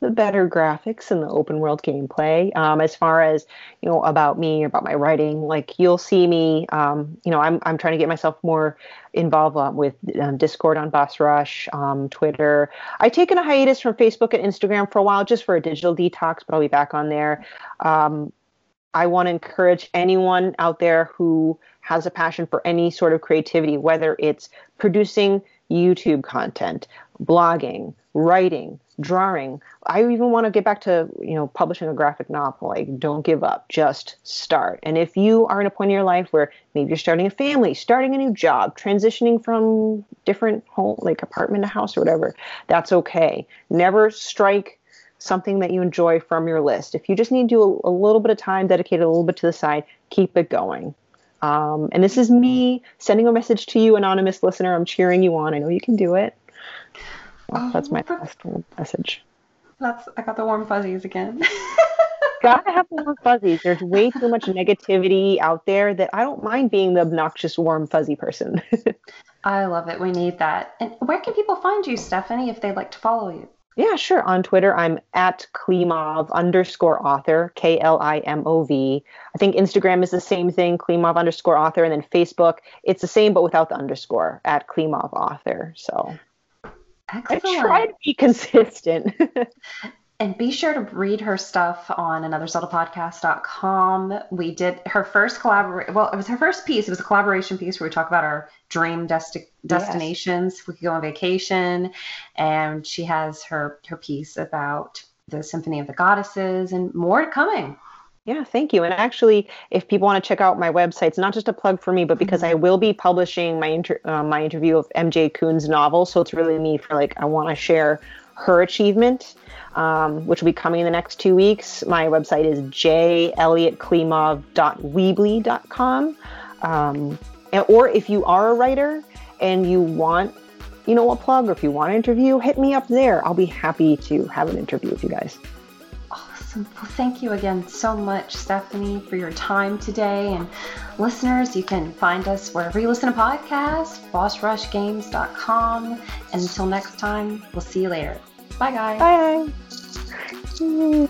the better graphics and the open world gameplay. Um, as far as you know about me, about my writing, like you'll see me. Um, you know, I'm I'm trying to get myself more involved uh, with um, Discord on Boss Rush, um, Twitter. I've taken a hiatus from Facebook and Instagram for a while just for a digital detox, but I'll be back on there. Um, I want to encourage anyone out there who has a passion for any sort of creativity, whether it's producing YouTube content, blogging, writing, drawing. I even want to get back to, you know, publishing a graphic novel. Like, don't give up, just start. And if you are in a point in your life where maybe you're starting a family, starting a new job, transitioning from different home, like apartment to house or whatever, that's okay. Never strike something that you enjoy from your list. If you just need to do a, a little bit of time, dedicated a little bit to the side, keep it going. Um, and this is me sending a message to you, anonymous listener. I'm cheering you on. I know you can do it. Oh, that's my last message. That's I got the warm fuzzies again. Gotta have the warm fuzzies. There's way too much negativity out there that I don't mind being the obnoxious warm fuzzy person. I love it. We need that. And where can people find you, Stephanie, if they'd like to follow you? Yeah, sure. On Twitter, I'm at Klimov underscore author, K L I M O V. I think Instagram is the same thing, Klimov underscore author. And then Facebook, it's the same, but without the underscore, at Klimov author. So Excellent. I try to be consistent. and be sure to read her stuff on anotherzeldapodcast.com. We did her first collaboration. Well, it was her first piece. It was a collaboration piece where we talk about our dream desti- destinations. Yes. We could go on vacation, and she has her her piece about the Symphony of the Goddesses and more coming. Yeah, thank you. And actually, if people want to check out my website, it's not just a plug for me, but because I will be publishing my inter- uh, my interview of MJ Kuhn's novel, so it's really me for like I want to share her achievement, um, which will be coming in the next two weeks. My website is jelliotklimov.weebly.com. Um, and, or if you are a writer and you want, you know, a plug, or if you want an interview, hit me up there. I'll be happy to have an interview with you guys. Awesome. Well, thank you again so much, Stephanie, for your time today. And listeners, you can find us wherever you listen to podcasts, bossrushgames.com. And until next time, we'll see you later. Bye, guys. Bye.